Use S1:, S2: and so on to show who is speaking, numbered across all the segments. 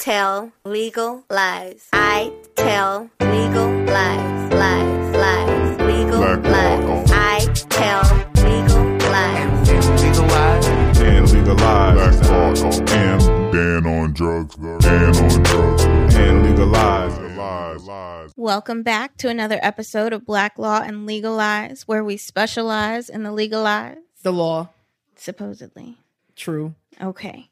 S1: tell legal lies. I tell legal lies, lies, lies, legal
S2: Black
S1: lies.
S2: law.
S1: I tell legal lies.
S2: and legalize. And Dan on drugs. Dan on drugs. And legalize. Legalize. Lies.
S3: Welcome back to another episode of Black Law and Legalize, where we specialize in the legalize,
S4: The law.
S3: supposedly.
S4: True.
S3: Okay.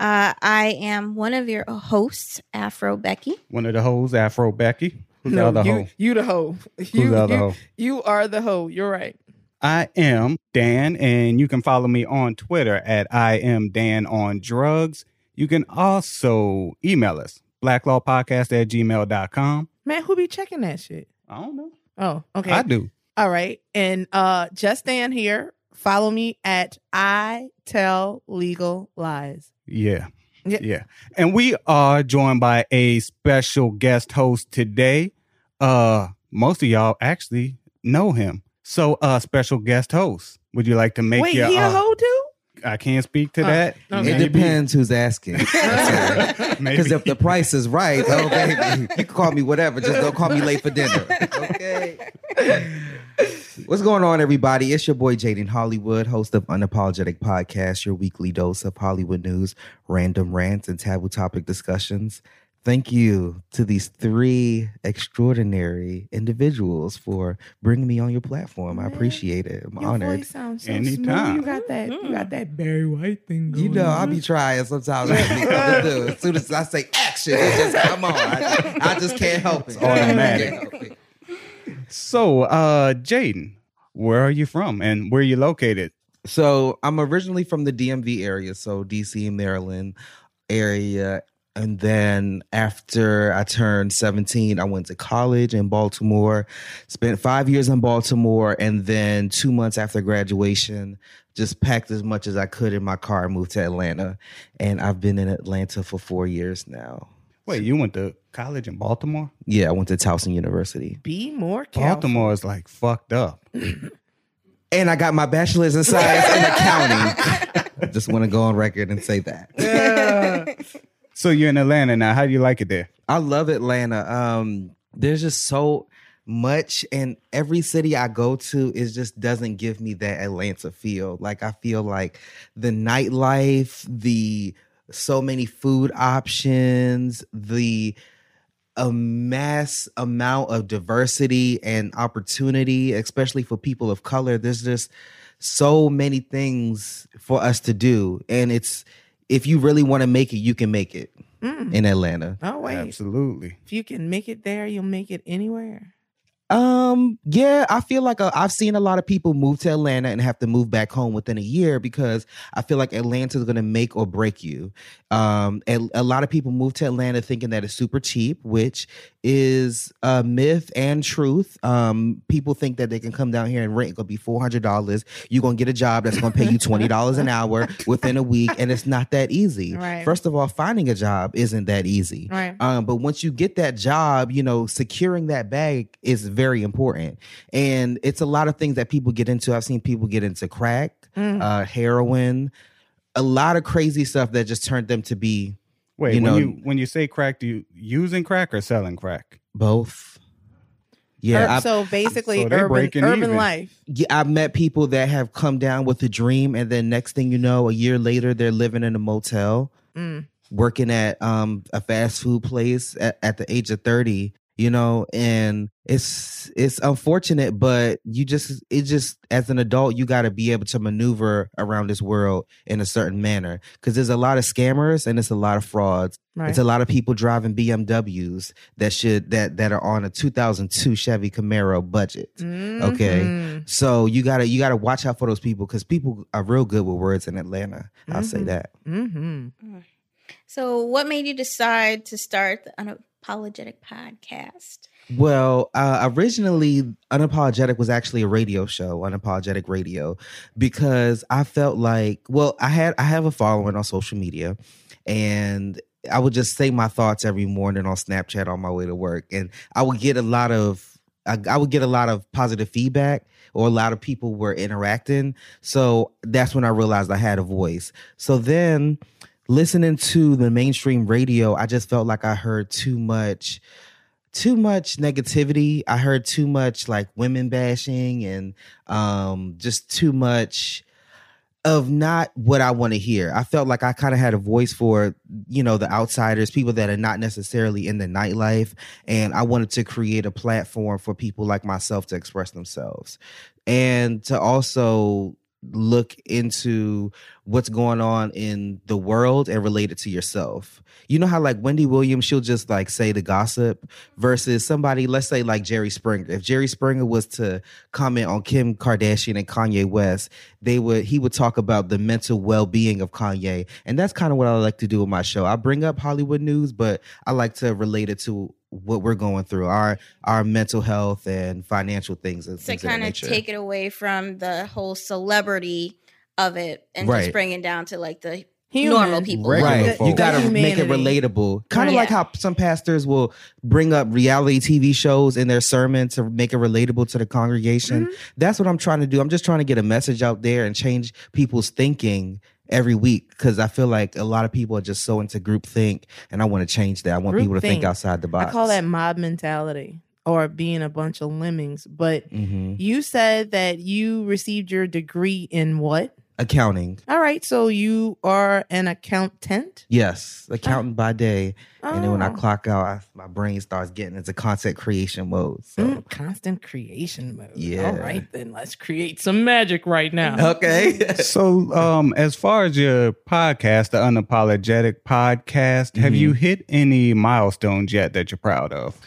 S3: Uh, I am one of your hosts, Afro Becky.
S5: One of the hoes, Afro Becky. Who's
S4: no,
S5: the other
S4: you,
S5: hoe?
S4: you the hoe. You,
S5: the other
S4: you,
S5: hoe?
S4: you are the hoe. You're right.
S5: I am Dan, and you can follow me on Twitter at I am Dan on drugs. You can also email us, blacklawpodcast at gmail.com.
S4: Man, who be checking that shit?
S5: I don't know.
S4: Oh, okay.
S5: I do.
S4: All right. And uh just Dan here. Follow me at I tell legal lies.
S5: Yeah.
S4: Yeah.
S5: Yeah. And we are joined by a special guest host today. Uh most of y'all actually know him. So uh special guest host. Would you like to make
S4: Wait,
S5: your
S4: he a
S5: uh,
S4: hoe too?
S5: I can't speak to
S4: Oh,
S5: that.
S4: okay.
S6: It depends who's asking. Because if the price is right, oh baby, you can call me whatever. Just don't call me late for dinner. Okay. What's going on, everybody? It's your boy Jaden Hollywood, host of Unapologetic Podcast, your weekly dose of Hollywood news, random rants, and taboo topic discussions. Thank you to these three extraordinary individuals for bringing me on your platform. I appreciate it. I'm
S4: Your
S6: honored.
S4: voice sounds so
S5: Anytime.
S4: smooth. You got that. You got that Barry White thing going.
S6: You know, I'll be trying sometimes. I don't know what to do. As soon as I say action, it just come on. I, I just can't help it.
S5: automatic.
S6: Help it.
S5: So, uh, Jaden, where are you from and where are you located?
S6: So I'm originally from the DMV area, so DC, Maryland area. And then after I turned 17, I went to college in Baltimore, spent five years in Baltimore, and then two months after graduation, just packed as much as I could in my car and moved to Atlanta. And I've been in Atlanta for four years now.
S5: Wait, you went to college in Baltimore?
S6: Yeah, I went to Towson University.
S4: Be more careful.
S5: Baltimore is like fucked up.
S6: And I got my bachelor's in science in accounting. Just want to go on record and say that.
S5: So you're in Atlanta now. How do you like it there?
S6: I love Atlanta. Um, there's just so much, and every city I go to is just doesn't give me that Atlanta feel. Like I feel like the nightlife, the so many food options, the a mass amount of diversity and opportunity, especially for people of color. There's just so many things for us to do, and it's if you really want to make it, you can make it
S4: Mm.
S6: in Atlanta.
S4: Oh wait.
S5: Absolutely.
S4: If you can make it there, you'll make it anywhere.
S6: Um, yeah, I feel like uh, I've seen a lot of people move to Atlanta and have to move back home within a year because I feel like Atlanta is going to make or break you. Um, and a lot of people move to Atlanta thinking that it's super cheap, which is a myth and truth. Um, people think that they can come down here and rent gonna be four hundred dollars. You're gonna get a job that's gonna pay you twenty dollars an hour within a week, and it's not that easy.
S4: Right.
S6: First of all, finding a job isn't that easy.
S4: Right.
S6: Um, but once you get that job, you know, securing that bag is very important. And it's a lot of things that people get into. I've seen people get into crack,
S4: Mm.
S6: uh, heroin, a lot of crazy stuff that just turned them to be
S5: Wait,
S6: You
S5: when
S6: know-
S5: you when you say crack, do you using crack or selling crack?
S6: both. Yeah,
S4: Ur-
S6: I've,
S4: so basically,
S5: So
S4: urban urban
S5: even.
S4: life.
S6: yeah, I've met people that have come down with a dream, and then next thing you know, a year later, they're living in a motel,
S4: Mm.
S6: working at um, a fast food place at, at the age of thirty. You know, and it's it's unfortunate, but you just it just as an adult, you got to be able to maneuver around this world in a certain manner because there's a lot of scammers and it's a lot of frauds.
S4: Right.
S6: It's a lot of people driving BMWs that should that that are on a 2002 Chevy Camaro budget. Okay.
S4: Mhm.
S6: So you gotta you gotta watch out for those people because people are real good with words in Atlanta. I'll say
S4: Mhm.
S6: that.
S4: Mhm.
S3: So, what made you decide to start the Unapologetic Podcast?
S6: Well, uh, originally, Unapologetic was actually a radio show, Unapologetic Radio, because I felt like, well, I had I have a following on social media, and I would just say my thoughts every morning on Snapchat on my way to work, and I would get a lot of I, I would get a lot of positive feedback, or a lot of people were interacting. So that's when I realized I had a voice. So then listening to the mainstream radio, I just felt like I heard too much too much negativity. I heard too much like women bashing and um just too much of not what I want to hear. I felt like I kind of had a voice for, you know, the outsiders, people that are not necessarily in the nightlife. And I wanted to create a platform for people like myself to express themselves and to also look into what's going on in the world and relate it to yourself. You know how like Wendy Williams, she'll just like say the gossip versus somebody, let's say like Jerry Springer. If Jerry Springer was to comment on Kim Kardashian and Kanye West, they would he would talk about the mental well-being of Kanye. And that's kind of what I like to do with my show. I bring up Hollywood news, but I like to relate it to what we're going through, our our mental health and financial things and
S3: to
S6: of
S3: kind of
S6: nature.
S3: take it away from the whole celebrity of it and
S6: Right.
S3: just bring it down to like the
S4: Human.
S3: normal people.
S5: Regular
S6: Right.
S5: folk.
S6: You got to make it relatable. Kind of
S3: Right.
S6: like how some pastors will bring up reality TV shows in their sermon to make it relatable to the congregation.
S4: Mm-hmm.
S6: That's what I'm trying to do. I'm just trying to get a message out there and change people's thinking every week because I feel like a lot of people are just so into group think and I want to change that. I want people to think
S4: Groupthink.
S6: outside the box.
S4: I call that mob mentality or being a bunch of lemmings. But
S6: hmm
S4: you said that you received your degree in what?
S6: Accounting.
S4: All right, so you are an accountant.
S6: Yes, accountant by day. And then when I
S4: Oh.
S6: clock out, I, my brain starts getting into content creation mode. So,
S4: Mm, constant creation mode.
S6: Yeah.
S4: All right, then let's create some magic right now.
S6: okay.
S5: So, um, as far as your podcast, the Unapologetic Podcast, have
S6: Mhm.
S5: you hit any milestones yet that you're proud of?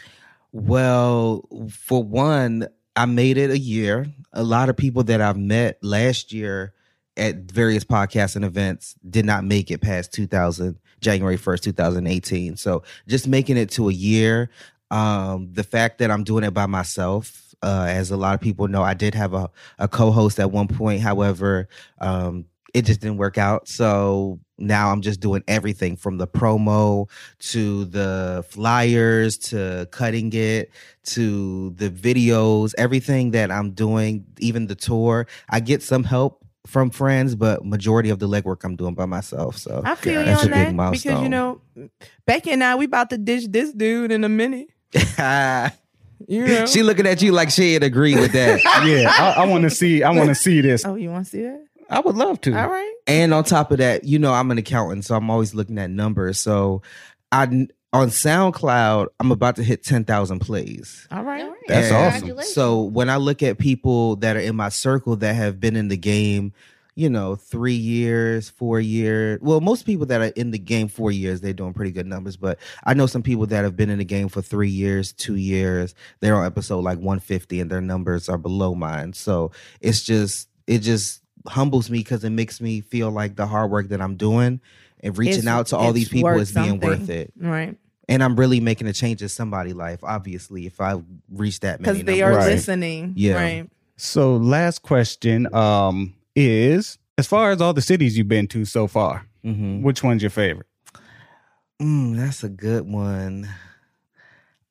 S6: Well, for one, I made it a year. A lot of people that I've met last year at various podcasts and events did not make it past 2000 January 1st, 2018. So just making it to a year. Um, the fact that I'm doing it by myself, uh, as a lot of people know, I did have a, a co-host at one point. However, um, it just didn't work out. So now I'm just doing everything from the promo to the flyers to cutting it to the videos, everything that I'm doing, even the tour. I get some help from friends, but majority of the legwork I'm doing by myself. So
S4: I feel you
S6: That's
S4: on
S6: a big
S4: that because you know, Becky and I we about to ditch this dude in a minute. You know.
S6: she looking at you like she ain't agree with that.
S5: Yeah, I, I want to see. I want to see this.
S4: oh, you want to see that?
S5: I would love to.
S4: All right.
S6: And on top of that, you know, I'm an accountant, so I'm always looking at numbers. So I on SoundCloud, I'm about to hit 10,000 plays.
S4: All right.
S3: All right.
S5: That's
S6: And
S5: awesome.
S6: So when I look at people that are in my circle that have been in the game, you know, three years, four years. Well, most people that are in the game four years, they're doing pretty good numbers. But I know some people that have been in the game for three years, two years. They're on episode like 150, and their numbers are below mine. So it's just it just humbles me because it makes me feel like the hard work that I'm doing and reaching
S4: It's-
S6: out to all these people is being worth it.
S4: Right.
S6: And I'm really making a change in somebody's life. Obviously, if I reach that many,
S4: Because they are.
S5: Right.
S4: listening.
S6: Yeah.
S4: Right.
S5: So, last question um, is: as far as all the cities you've been to so far,
S6: Mhm.
S5: which one's your favorite?
S6: Mm, that's a good one.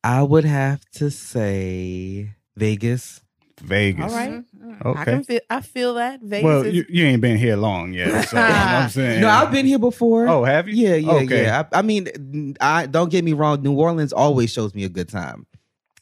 S6: I would have to say Vegas.
S5: Vegas.
S4: All right.
S3: Mhm.
S4: I can feel. I feel that Vegas.
S5: Well,
S4: is,
S5: you, you ain't been here long yet, so I'm saying.
S6: No, I've been here before.
S5: Oh, have you?
S6: Yeah, yeah,
S5: Okay.
S6: yeah. I, I mean, I don't get me wrong. New Orleans always shows me a good time.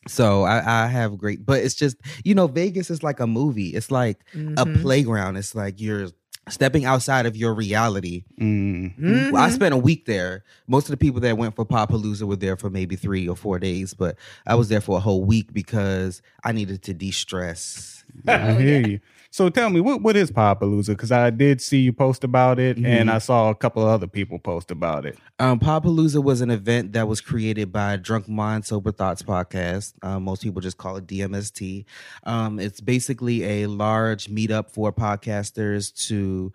S6: So I, I have great, but it's just you know Vegas is like a movie. It's like a
S4: Mhm.
S6: playground. It's like you're stepping outside of your reality.
S5: Mm.
S4: Mhm.
S6: Well, I spent a week there. Most of the people that went for Popalooza were there for maybe three or four days, but I was there for a whole week because I needed to de-stress.
S5: I hear you. So tell me, what what is Popalooza? Because I did see you post about it, and
S6: Mhm.
S5: I saw a couple of other people post about it.
S6: Um, Popalooza was an event that was created by Drunk Mind Sober Thoughts podcast. Um, most people just call it DMST. Um, it's basically a large meetup for podcasters to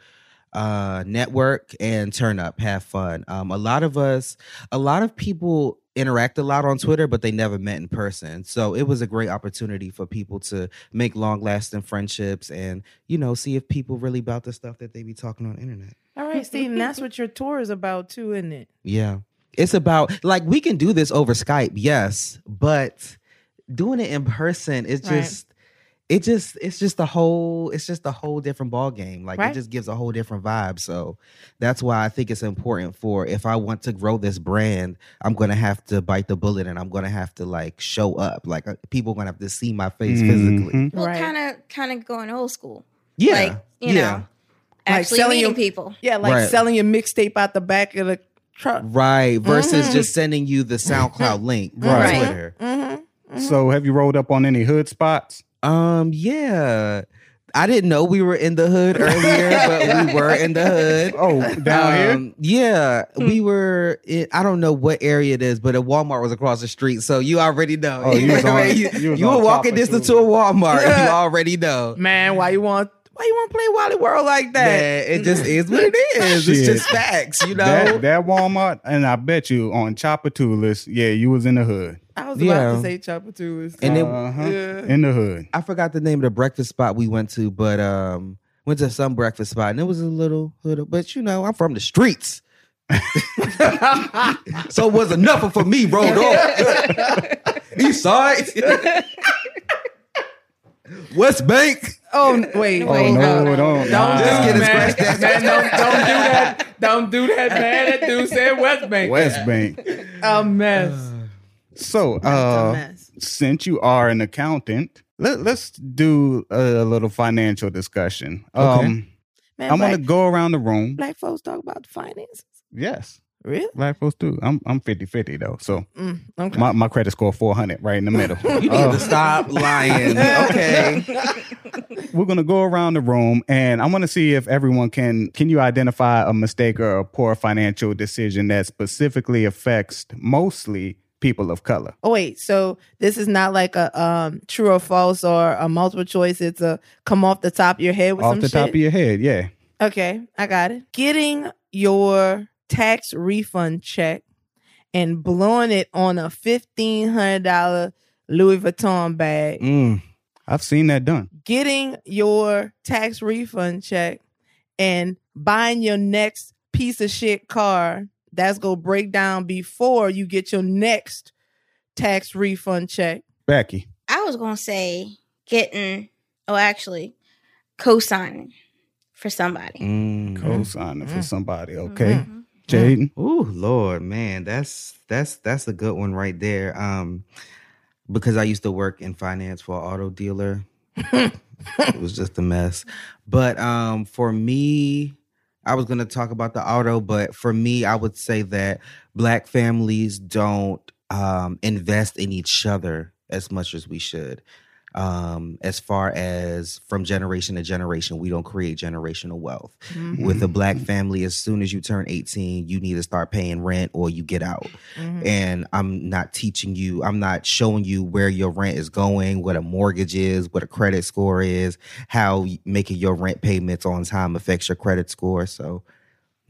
S6: uh, network and turn up, have fun. Um, a lot of us, a lot of people interact a lot on Twitter, but they never met in person. So it was a great opportunity for people to make long lasting friendships and, you know, see if people really about the stuff that they be talking on the internet.
S4: All right, Steve, and that's what your tour is about too, isn't it?
S6: Yeah. It's about like we can do this over Skype, yes, but doing it in person is just it just it's just a whole it's just a whole different ball game like
S4: Right.
S6: it just gives a whole different vibe so that's why i think it's important for if i want to grow this brand i'm gonna have to bite the bullet and i'm gonna have to like show up like uh, people gonna have to see my face physically
S5: Mhm.
S3: Well,
S4: Right.
S3: kind of, kind of going old school.
S6: yeah
S3: Like, you
S6: yeah
S3: know, actually
S4: selling
S3: meeting
S4: your-
S3: people.
S4: Yeah, like
S6: Right.
S4: selling your mixtape out the back of the truck.
S6: right versus
S4: Mhm.
S6: just sending you the soundcloud link on
S5: Right.
S6: twitter
S4: Mm-hmm.
S5: So have you rolled up on any hood spots?
S6: Um yeah i didn't know we were in the hood earlier but we were in the hood
S5: Oh, down here.
S6: Um, Yeah, we were. In, I don't know what area it is, but a Walmart was across the street, so you already know.
S5: Oh, you was on-
S6: you,
S5: you
S6: you were walking distance
S5: two.
S6: to a Walmart. You already know.
S4: Man, why you want why you want to play Wally World like that?
S6: Man, it just is what it is. It's just facts, you know.
S5: That, that Walmart, and I bet you on Chopper yeah, you was in the hood.
S4: I was about to say Chopper Two is
S6: And then-
S5: Uh-huh.
S4: Yeah.
S5: In the hood.
S6: I forgot the name of the breakfast spot we went to, but um, went to some breakfast spot, and it was a little hood. But you know, I'm from the streets. so it was enough for me, rolled off. East side. West Bank.
S4: Oh wait,
S5: Oh,
S4: wait,
S5: no,
S4: no.
S5: don't.
S4: Don't
S5: nah.
S4: do
S6: Just
S4: it,
S6: get it
S4: man.
S6: scratched
S4: man don't, don't do that. Don't do that, man. That dude said West Bank.
S5: West Bank.
S4: A mess.
S5: So, uh, since you are an accountant, let, let's do a little financial discussion.
S6: Okay.
S5: Um,
S4: Man,
S5: I'm
S4: black,
S5: going to go around the room.
S4: black folks talk about the finances.
S5: Yes,
S4: Really?
S5: black folks do. I'm I'm 50 50 though. So
S4: Mm, okay.
S5: my, my credit score 400 right in the middle.
S6: You need
S5: Uh,
S6: to stop lying. Okay.
S5: we're gonna go around the room and I want to see if everyone can can you identify a mistake or a poor financial decision that specifically affects mostly people of color.
S4: Oh wait, so this is not like a um true or false or a multiple choice. It's a come off the top of your head with
S5: Off
S4: some
S5: the
S4: shit.
S5: top of your head, yeah.
S4: Okay, I got it. Getting your tax refund check and blowing it on a fifteen hundred dollar Louis Vuitton bag.
S6: Mm.
S5: I've seen that done.
S4: Getting your tax refund check and buying your next piece of shit car that's gonna break down before you get your next tax refund check.
S5: Becky.
S3: I was gonna say getting, oh, actually, co-signing for somebody.
S6: Mm.
S5: Co-signing for somebody. Okay.
S3: Mhm.
S5: Jaden.
S6: Ooh, Lord, man, that's that's that's a good one right there. Um, because I used to work in finance for an auto dealer. it was just a mess. But um, for me, I was gonna talk about the auto, but for me, I would say that black families don't um invest in each other as much as we should. Um, as far as from generation to generation, we don't create generational wealth
S4: Mm-hmm.
S6: with a black family as soon as you turn 18 you need to start paying rent or you get out
S4: Mhm.
S6: and i'm not teaching you i'm not showing you where your rent is going what a mortgage is what a credit score is how making your rent payments on time affects your credit score so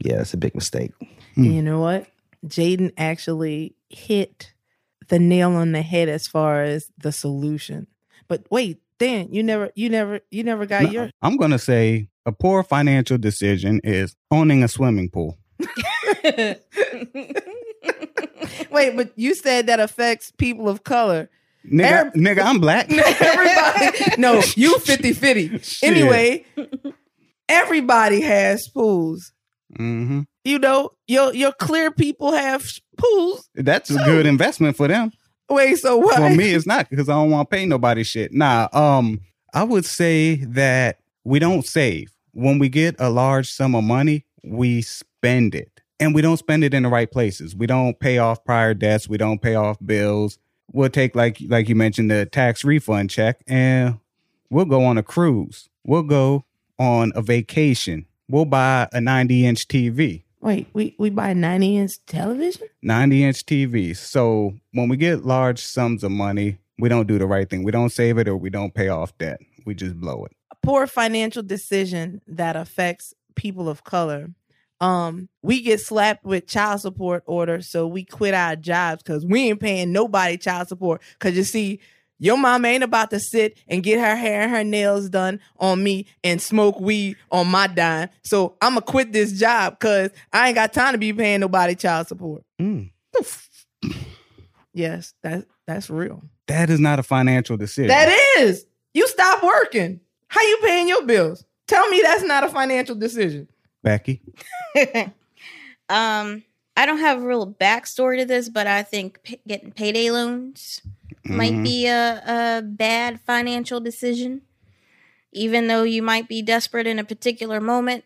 S6: yeah it's a big mistake.
S4: You know what? Jaden actually hit the nail on the head as far as the solution. But wait, Dan, you never, you never, you never got
S5: No,
S4: your.
S5: I'm gonna say a poor financial decision is owning a swimming pool.
S4: Wait, but you said that affects people of color.
S5: Nigga,
S4: Every-
S5: nigga, I'm black.
S4: Everybody, no, you 50 50. Anyway, everybody has pools.
S5: hmm
S4: You know, your your clear people have pools.
S5: That's a good investment for them.
S4: Wait, so what?
S5: For me, it's not because I don't want to pay nobody shit. Nah, um, I would say that we don't save. When we get a large sum of money, we spend it. And we don't spend it in the right places. We don't pay off prior debts. We don't pay off bills. We'll take like like you mentioned the tax refund check and we'll go on a cruise. We'll go on a vacation. We'll buy a 90 inch TV.
S4: Wait, we we buy 90 inch television?
S5: 90 inch TVs. So when we get large sums of money, we don't do the right thing. We don't save it or we don't pay off debt. We just blow it.
S4: a poor financial decision that affects people of color. Um, we get slapped with child support order, so we quit our jobs because we ain't paying nobody child support. Cause you see, your mom ain't about to sit and get her hair and her nails done on me and smoke weed on my dime. So I'ma quit this job because I ain't got time to be paying nobody child support.
S6: Mm.
S4: Yes, that's that's real.
S5: That is not a financial decision.
S4: That is. You stop stop working. How you paying your bills? Tell me that's not a financial decision.
S5: Becky.
S3: um, I don't have a real backstory to this, but I think p- getting payday loans might
S5: Mhm.
S3: be a, a bad financial decision. Even though you might be desperate in a particular moment,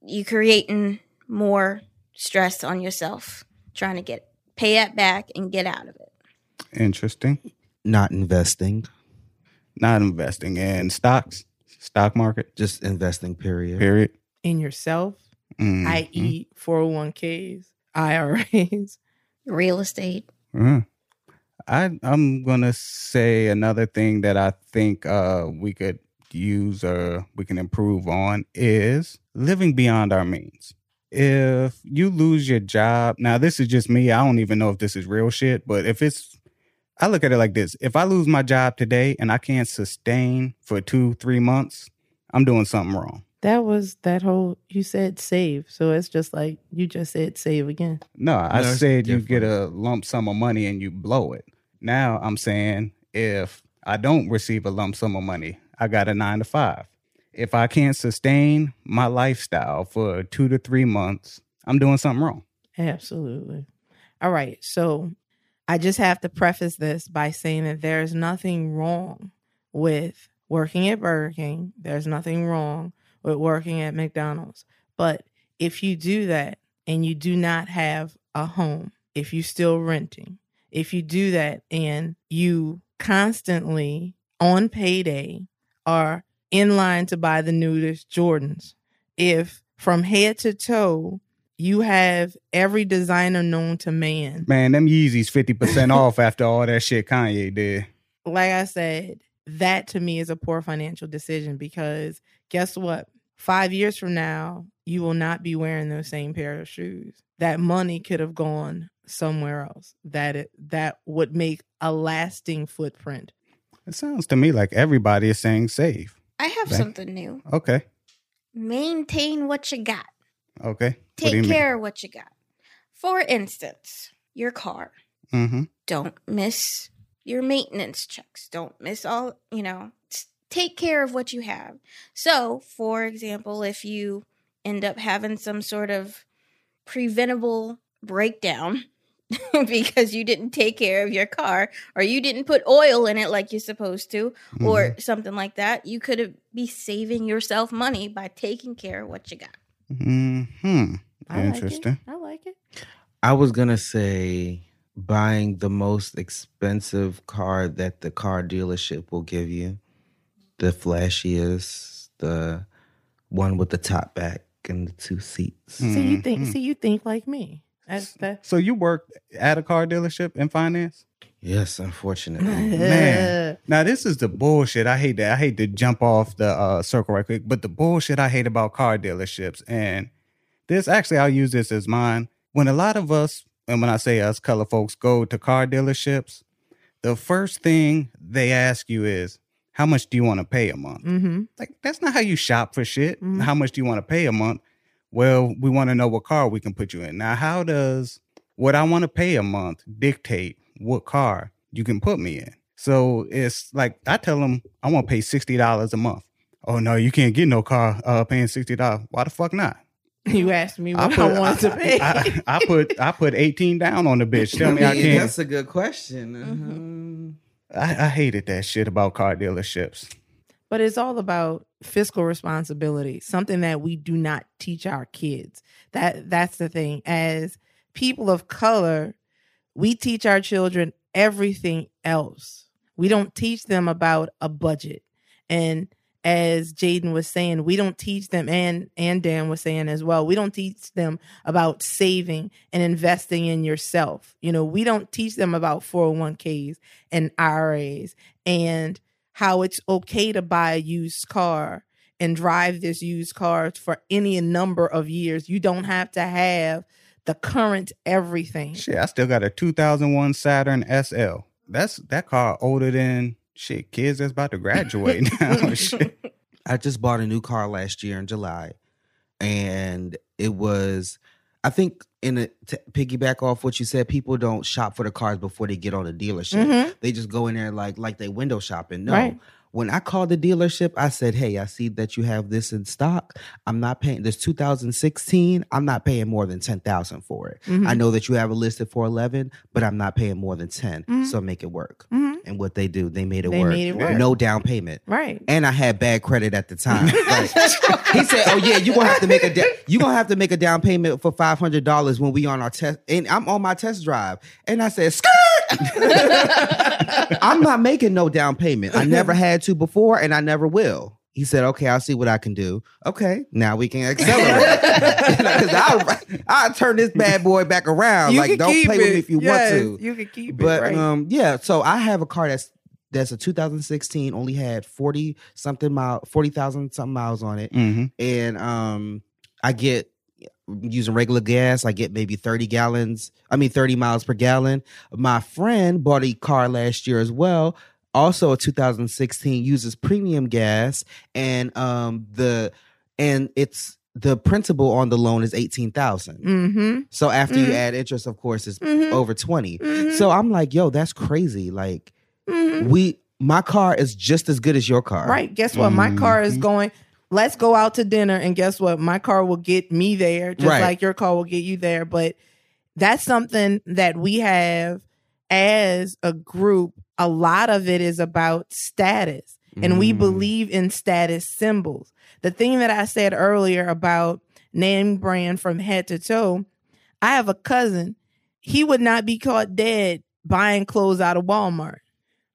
S3: you creating more stress on yourself trying to get pay it back and get out of it.
S5: Interesting.
S6: Not investing,
S5: Not investing in stocks, stock market,
S6: just investing. Period.
S5: period.
S4: In yourself,
S5: Mhm.
S4: i.e., 401ks, IRAs.
S3: Real estate.
S5: Mhm. I I'm gonna say another thing that I think uh we could use or we can improve on is living beyond our means. If you lose your job, now this is just me. I don't even know if this is real shit, but if it's I look at it like this. If I lose my job today and I can't sustain for two, three months, I'm doing something wrong.
S4: That was that whole, you said save. So it's just like you just said save again.
S5: No, I
S6: No,
S5: said you get a lump sum of money and you blow it. Now I'm saying if I don't receive a lump sum of money, I got a nine to five. If I can't sustain my lifestyle for two to three months, I'm doing something wrong.
S4: Absolutely. All right. So I just have to preface this by saying that there's nothing wrong with working at Burger King. There's nothing wrong with working at McDonald's. But if you do that and you do not have a home, if you're still renting, if you do that and you constantly on payday are in line to buy the newest Jordans, if from head to toe you have every designer known to man.
S5: Man, them Yeezys 50% off after all that shit Kanye did.
S4: Like I said, that to me is a poor financial decision because guess what? Five years from now, you will not be wearing those same pair of shoes. That money could have gone somewhere else. That it that would make a lasting footprint.
S5: It sounds to me like everybody is saying save.
S3: I have
S5: Okay.
S3: something new.
S5: Okay.
S3: Maintain what you got.
S5: Okay.
S3: Take
S5: you
S3: care of what you got. For instance, your car.
S5: Mm-hmm.
S3: Don't miss your maintenance checks. Don't miss all, you know, take care of what you have. So, for example, if you end up having some sort of preventable breakdown because you didn't take care of your car or you didn't put oil in it like you're supposed to
S5: Mm-hmm.
S3: or something like that, you could be saving yourself money by taking care of what you got.
S5: Mm-hmm.
S4: I like.
S5: Interesting.
S4: I like it.
S6: I was gonna say buying the most expensive car that the car dealership will give you, the flashiest, the one with the top back and the two seats.
S4: See you think see you think like me. That's that
S5: So you worked at a car dealership in finance?
S6: Yes, unfortunately.
S5: Man. Now this is the bullshit. I hate that. I hate to jump off the uh, circle right quick, but the bullshit I hate about car dealerships, and this actually I'll use this as mine. When a lot of us, and when I say us color folks, go to car dealerships, the first thing they ask you is, "How much do you want to pay a month?"
S4: Mm-hmm.
S5: Like that's not how you shop for shit.
S4: Mhm.
S5: How much do you want to pay a month? Well, we want to know what car we can put you in. Now, how does what I want to pay a month dictate what car you can put me in? So it's like I tell them I want to pay sixty dollars a month. Oh no, you can't get no car uh, paying sixty dollars. Why the fuck not?
S4: You asked me what I, wanted to pay.
S5: I, I put I put eighteen down on the bitch. Tell me I can't.
S6: That's a good question.
S5: I, I hated that shit about car dealerships.
S4: But it's all about fiscal responsibility something that we do not teach our kids. That that's the thing. As people of color we teach our children everything else. We don't teach them about a budget. And as jaden was saying we don't teach them and and dan was saying as well we don't teach them about saving and investing in yourself. You know we don't teach them about 401ks and iras and how it's okay to buy a used car and drive this used car for any number of years. You don't have to have the current everything.
S5: Shit, I still got a 2001 Saturn SL. That's that car older than shit. Kids that's about to graduate now. shit.
S6: I just bought a new car last year in July, and it was, I think, in a to piggyback off what you said, people don't shop for the cars before they get on the dealership.
S4: Mhm.
S6: They just go in there like like they window shopping. No,
S4: Right.
S6: When I called the dealership, I said, "Hey, I see that you have this in stock. I'm not paying this 2016. I'm not paying more than 10,000 for it.
S4: Mhm.
S6: I know that you have it listed for 11, but I'm not paying more than 10.
S4: Mhm.
S6: So make it work."
S4: Mhm.
S6: And what they do, they made it
S4: They
S6: work.
S4: made it work.
S6: No down payment.
S4: Right.
S6: And I had bad credit at the time. Like, he said, "Oh yeah, you gonna have to make a da- you gonna have to make a down payment for five hundred dollars when we on our test." And I'm on my test drive, and I said, "Skirt." I'm not making no down payment. I never had to before, and I never will. He said, "Okay, I'll see what I can do." Okay, now we can accelerate because I I turn this bad boy back around.
S4: You
S6: like,
S4: can
S6: don't
S4: keep
S6: play
S4: it.
S6: with me if you
S4: Yes,
S6: want to.
S4: You can keep
S6: But
S4: it. Right.
S6: um, yeah. So I have a car that's that's a 2016, only had 40 something mile, 40,000 something miles on it,
S5: hmm
S6: and um, I get using regular gas. I get maybe 30 gallons. I mean, 30 miles per gallon. My friend bought a car last year as well. Also, a 2016 uses premium gas, and um, the and it's the principal on the loan is 18,000.
S4: mm-hmm.
S6: So after you
S4: Mhm.
S6: add interest, of course, it's
S4: Mhm.
S6: over 20.
S4: Mhm.
S6: So I'm like, yo, that's crazy. Like
S4: Mhm.
S6: we my car is just as good as your car.
S4: Right. Guess what? My car is
S5: Mhm.
S4: going. Let's go out to dinner, and guess what? My car will get me there, just
S6: Right.
S4: like your car will get you there. But that's something that we have as a group. A lot of it is about status, and we
S6: Mm.
S4: believe in status symbols. The thing that I said earlier about name brand from head to toe, I have a cousin. He would not be caught dead buying clothes out of Walmart.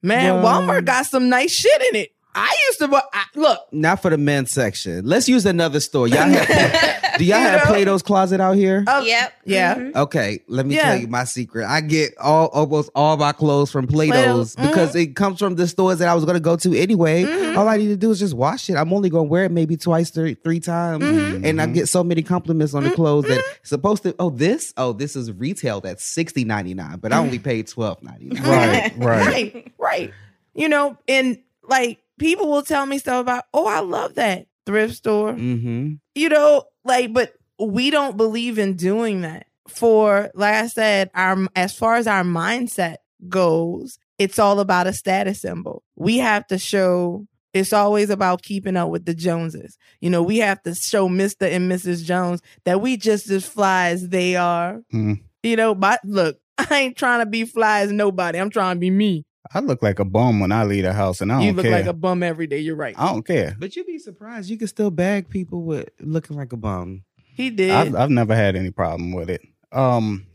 S4: Man, Walmart got some nice shit in it. I used to buy. I, look,
S6: Not for the men's section. Let's use another store. Y'all have, do y'all
S4: You
S6: have
S4: know?
S6: Plato's Closet out here?
S4: oh,
S3: Yep.
S4: Yeah.
S3: Mhm.
S6: Okay, let me
S4: Yeah.
S6: tell you my secret. I get all almost all my clothes from Plato's
S4: Plato's, mhm.
S6: because it comes from the stores that I was gonna go to anyway.
S4: Mhm.
S6: All I need to do is just wash it. I'm only gonna wear it maybe twice, three, three times,
S4: Mhm.
S6: and I get so many compliments on the clothes that it's supposed to. Oh, this? Oh, this is retailed at sixty ninety nine, but I only paid twelve ninety nine.
S5: Right, right.
S4: right, right. You know, and like people will tell me stuff about, oh, I love that thrift store.
S6: Mm-hmm.
S4: You know, like, but we don't believe in doing that. For like I said, our as far as our mindset goes, it's all about a status symbol. We have to show it's always about keeping up with the Joneses. You know, we have to show Mr. and Mrs. Jones that we just as fly as they are.
S5: Mm.
S4: You know, but look, I ain't trying to be fly as nobody. I'm trying to be me.
S5: I look like a bum when I leave the house, and I don't
S4: You look
S5: care.
S4: like a bum every day. You're right.
S5: I don't care.
S6: But you'd be surprised. You can still bag people with looking like a bum.
S4: He did.
S5: I've, I've never had any problem with it. Um,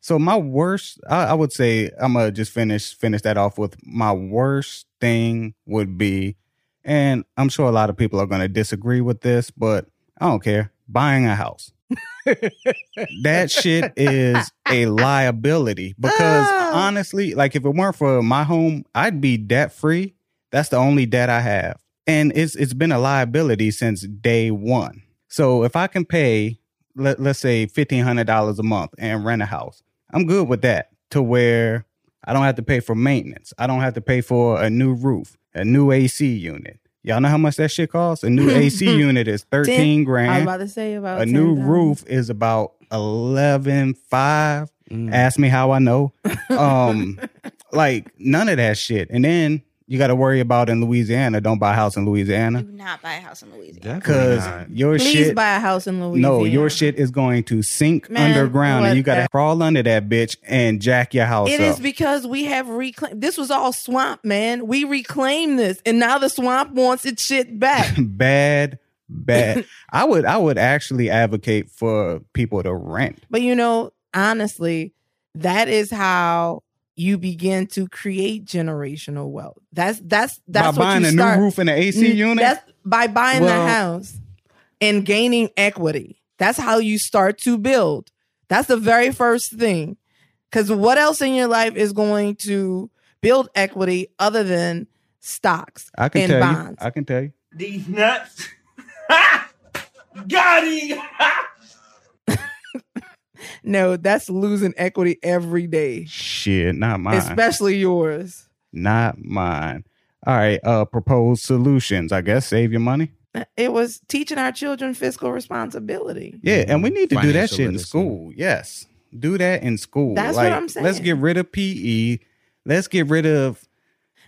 S5: so my worst, I, I would say, I'm gonna just finish finish that off with my worst thing would be, and I'm sure a lot of people are gonna disagree with this, but I don't care. Buying a house. that shit is a liability because
S4: Oh.
S5: honestly, like if it weren't for my home, I'd be debt free. That's the only debt I have. And it's it's been a liability since day one. So if I can pay let, let's say fifteen hundred dollars a month and rent a house, I'm good with that to where I don't have to pay for maintenance. I don't have to pay for a new roof, a new AC unit. Y'all know how much that shit costs? A new AC unit is 13 grand.
S4: I was
S5: grand
S4: about to say about
S5: a new
S4: 10,000.
S5: roof is about eleven five.
S6: Mm.
S5: Ask me how I know. Um, like none of that shit. And then you got to worry about in Louisiana. Don't buy a house in Louisiana
S3: Do not buy a house in Louisiana.
S5: because your
S4: Please
S5: shit.
S4: Please buy a house in Louisiana.
S5: no, your shit is going to sink
S4: Man,
S5: underground, and you got to crawl under that bitch and jack your house
S4: It
S5: up.
S4: is because we have reclaimed. This was all swamp, man. We reclaimed this, and now the swamp wants its shit back.
S5: bad, bad. I would, I would actually advocate for people to rent.
S4: but you know, honestly, that is how you begin to create generational wealth. That's that's that's
S5: by
S4: what
S5: buying
S4: you
S5: a
S4: start.
S5: new roof and an AC
S4: N- mm,
S5: unit.
S4: That's by buying
S6: Well-
S4: the house and gaining equity. That's how you start to build. That's the very first thing. Because what else in your life is going to build equity other than stocks
S5: I can
S4: and
S5: tell
S4: bonds?
S5: you. I can tell you.
S7: These nuts. Got him.
S4: no, that's losing equity every day,
S5: Shit, not mine.
S4: especially yours.
S5: not mine. All right, uh proposed solutions. I guess save your money.
S4: It was teaching our children fiscal responsibility.
S5: Yeah, and we need to do that
S6: Financial
S5: shit in school. Yes. Do that in school.
S4: That's what I'm saying.
S5: Let's get rid of PE. Let's get rid of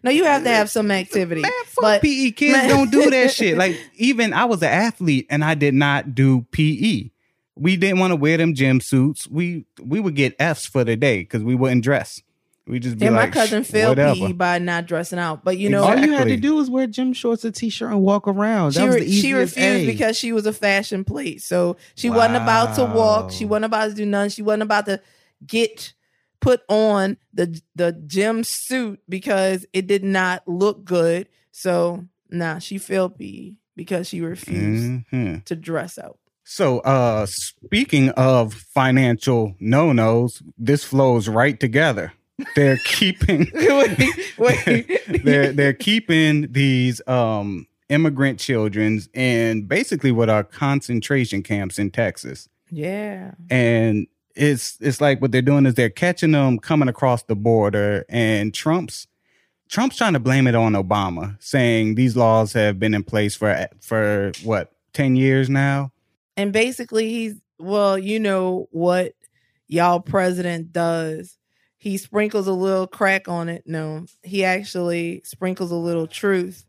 S4: No, you have to have some activity.
S5: Man, fuck
S4: but
S5: PE. Kids
S4: Man.
S5: don't do that shit. Like even I was an athlete and I did not do PE. We didn't want to wear them gym suits. We we would get Fs for the day because we wouldn't dress. We just be
S4: yeah, my cousin
S5: "Sh-
S4: failed
S5: whatever."
S4: PE by not dressing out. But you know,
S6: All you had to do was wear gym shorts, a t-shirt, and walk around. That
S4: she,
S6: was the easiest
S4: she refused
S6: A.
S4: because she was a fashion plate. So she wasn't about to walk. She wasn't about to do none. She wasn't about to get put on the the gym suit because it did not look good. So nah, she failed PE because she refused
S5: Mhm.
S4: to dress out.
S5: So, uh, speaking of financial no nos, this flows right together. They're keeping
S4: wait, wait.
S5: they're they're keeping these um immigrant children's in basically what are concentration camps in Texas.
S4: yeah.
S5: And it's it's like what they're doing is they're catching them coming across the border and Trump's Trump's trying to blame it on Obama, saying these laws have been in place for for what, 10 years now?
S4: And basically, he's well, you know what y'all president does. He sprinkles a little crack on it. No, he actually sprinkles a little truth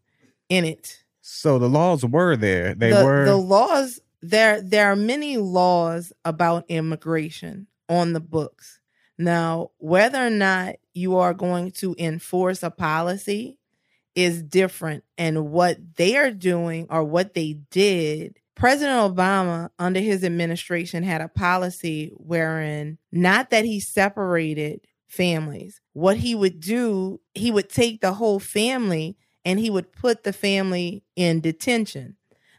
S4: in it.
S5: So the laws were there. They
S4: the,
S5: were
S4: the laws there. There are many laws about immigration on the books. Now, whether or not you are going to enforce a policy is different, and what they are doing or what they did. President Obama, under his administration, had a policy wherein not that he separated families. What he would do, he would take the whole family and he would put the family in detention.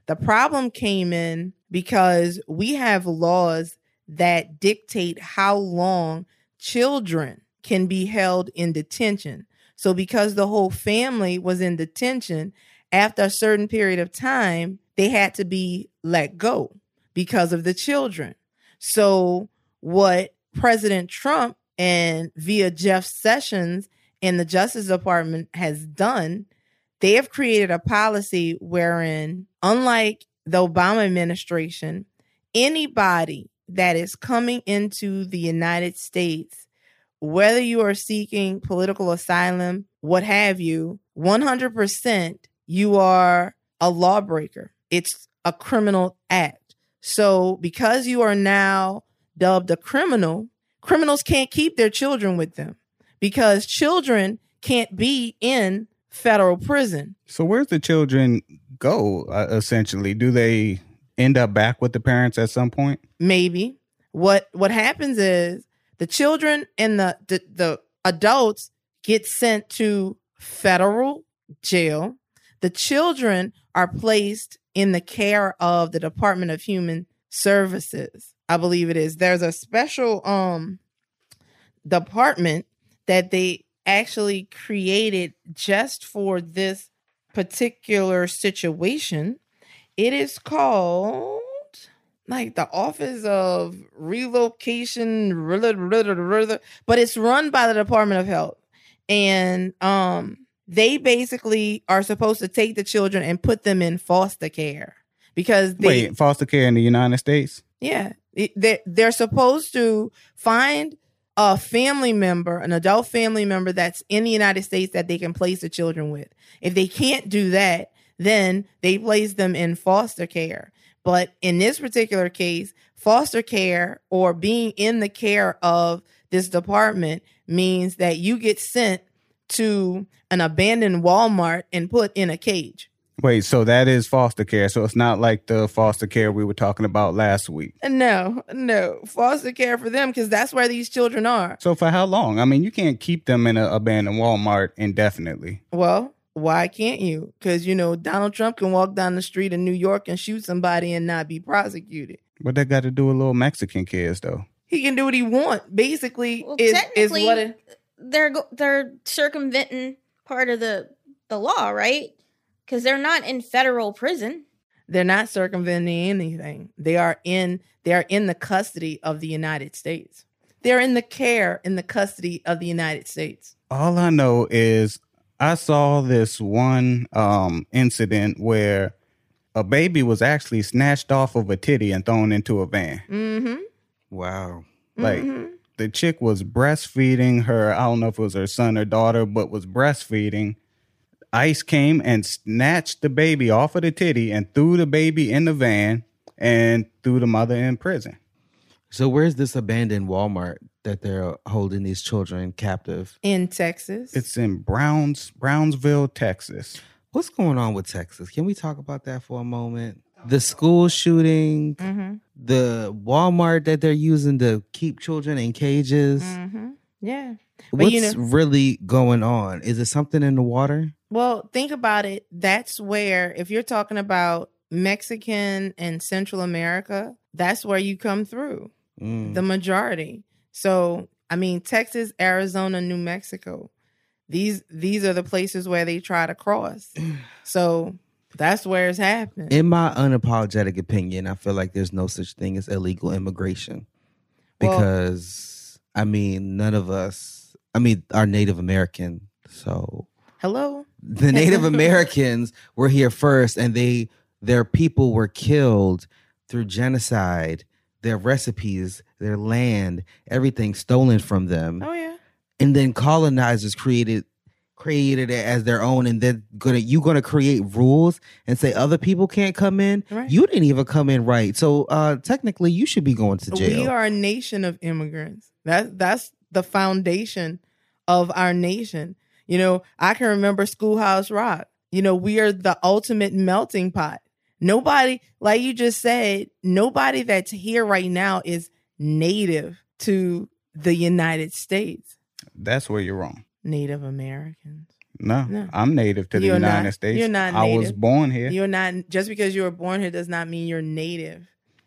S4: The problem came in because we have laws that dictate how long children can be held in detention. So, because the whole family was in detention, after a certain period of time, they had to be let go because of the children. So, what President Trump and via Jeff Sessions and the Justice Department has done, they have created a policy wherein, unlike the Obama administration, anybody that is coming into the United States, whether you are seeking political asylum, what have you, 100% you are a lawbreaker. It's a criminal act. So, because you are now dubbed a criminal, criminals can't keep their children with them because children can't be in federal prison.
S5: So where's the children go uh, essentially? Do they end up back with the parents at some point?
S4: maybe what what happens is the children and the, the the adults get sent to federal jail the children are placed in the care of the department of human services i believe it is. There's a special um department that they actually created just for this particular situation. It is called like the office of relocation but it's run by the department of health. And um they basically are supposed to take the children and put them in foster care because they
S5: Wait, foster care in the United States?
S4: yeah they they're supposed to find a family member an adult family member that's in the united states that they can place the children with if they can't do that then they place them in foster care but in this particular case foster care or being in the care of this department means that you get sent to an abandoned walmart and put in a cage
S5: Wait, so that is foster care. So it's not like the foster care we were talking about last week.
S4: no no foster care for them because that's where these children are
S5: So for how long? I mean, you can't keep them in an abandoned Walmart indefinitely.
S4: Well, why can't you? Because you know Donald Trump can walk down the street in New York and shoot somebody and not be prosecuted.
S5: What that got to do with little Mexican kids, though?
S4: He can do what he want. Basically,
S3: Well,
S4: is is what it,
S3: they're they're circumventing part of the the law, right? Because they're not in federal prison.
S4: they're not circumventing anything. They are in they are in the custody of the United States. They're in the care in the custody of the United States.
S5: All I know is I saw this one um, incident where a baby was actually snatched off of a titty and thrown into a van.
S4: Mm-hmm.
S6: Wow.
S5: Like
S4: Mhm.
S5: The chick was breastfeeding her. I don't know if it was her son or daughter, but was breastfeeding. ICE came and snatched the baby off of the titty and threw the baby in the van and threw the mother in prison.
S6: So where's this abandoned Walmart that they're holding these children captive?
S4: In Texas.
S5: It's in Browns Brownsville, Texas.
S6: What's going on with Texas? Can we talk about that for a moment? The school shooting,
S4: mm-hmm.
S6: the Walmart that they're using to keep children in cages.
S4: Mm-hmm. Yeah.
S6: What's
S4: you know-
S6: really going on? Is it something in the water?
S4: Well, think about it. That's where, if you're talking about Mexican and Central America, that's where you come through,
S6: Mm.
S4: the majority. So, I mean, Texas, Arizona, New Mexico, these these are the places where they try to cross. So that's where it's happening.
S6: In my unapologetic opinion, I feel like there's no such thing as illegal immigration
S4: Well-
S6: because I mean, none of us. I mean, are Native American, so
S4: Hello.
S6: the Native Americans were here first, and they their people were killed through genocide. Their recipes, their land, everything stolen from them,
S4: Oh yeah.
S6: and then colonizers created created it as their own, and then gonna you gonna create rules and say other people can't come in.
S4: Right.
S6: You didn't even come in right, so uh technically you should be going to jail.
S4: We are a nation of immigrants. That that's the foundation of our nation. You know, I can remember Schoolhouse Rock. You know, we are the ultimate melting pot. Nobody, like you just said, nobody that's here right now is native to the United States.
S5: That's where you're wrong.
S4: Native Americans.
S5: No,
S4: No.
S5: I'm native to the
S4: You're
S5: United
S4: not.
S5: States.
S4: You're not
S5: I was born here.
S4: You're not just because you were born here does not mean you're native.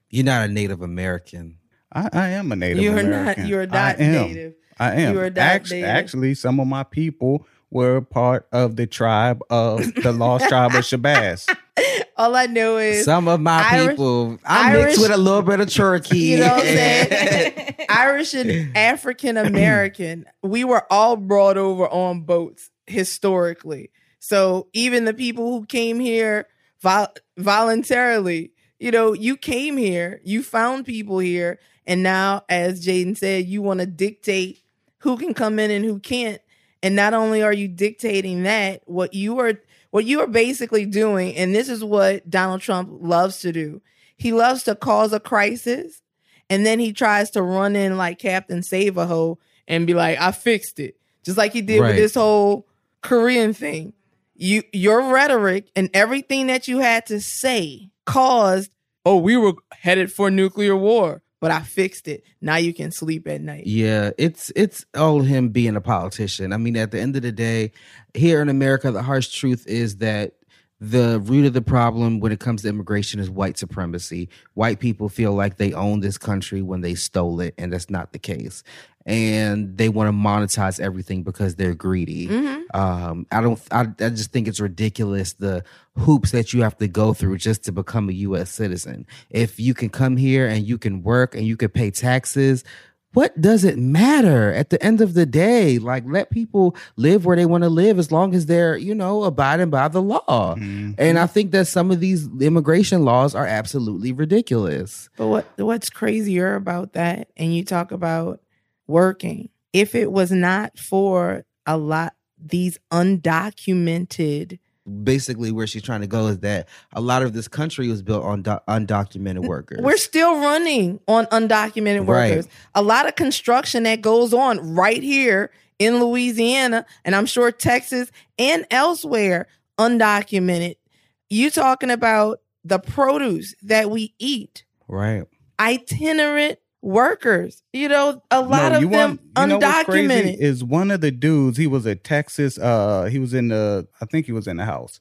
S6: You're not a Native American.
S5: I, I am a Native
S4: you're
S5: American.
S4: not. You're
S5: I
S4: not
S5: am.
S4: native.
S5: I am.
S4: You are not
S5: Act-
S4: native.
S5: Actually, some of my people were part of the tribe of the lost tribe of Shabazz.
S4: All I know is
S6: Some of my
S4: Irish-
S6: people, I
S4: Irish-
S6: mixed with a little bit of Cherokee.
S4: You know what I'm saying? Irish and African American, we were all brought over on boats historically. So even the people who came here vol- voluntarily, you know, you came here, you found people here, and now, as Jaden said, you want to dictate who can come in and who can't. And not only are you dictating that, what you are what you are basically doing, and this is what Donald Trump loves to do. He loves to cause a crisis and then he tries to run in like Captain Save a Ho and be like, I fixed it. Just like he did
S6: Right.
S4: with this whole Korean thing. You your rhetoric and everything that you had to say caused, oh, we were headed for nuclear war, but I fixed it. Now you can sleep at night.
S6: Yeah, it's it's all him being a politician. I mean, at the end of the day, here in America, the harsh truth is that the root of the problem when it comes to immigration is white supremacy. White people feel like they own this country when they stole it, and that's not the case. And they want to monetize everything because they're greedy.
S4: Mhm.
S6: Um, I don't. I, I just think it's ridiculous the hoops that you have to go through just to become a U.S. citizen. If you can come here and you can work and you can pay taxes, what does it matter at the end of the day? Like, let people live where they want to live as long as they're, you know, abiding by the law.
S5: Mhm.
S6: And I think that some of these immigration laws are absolutely ridiculous.
S4: But what what's crazier about that, and you talk about working, if it was not for a lot these undocumented
S6: Basically, where she's trying to go is that a lot of this country was built on do- undocumented workers.
S4: We're still running on undocumented
S6: Right.
S4: workers. A lot of construction that goes on right here in Louisiana, and I'm sure Texas and elsewhere, undocumented. You talking about the produce that we eat,
S6: right.
S4: itinerant workers. You know, a lot
S5: No,
S4: of them
S5: want-
S4: undocumented.
S5: Is one of the dudes? He was a Texas. Uh, he was in the. I think he was in the House,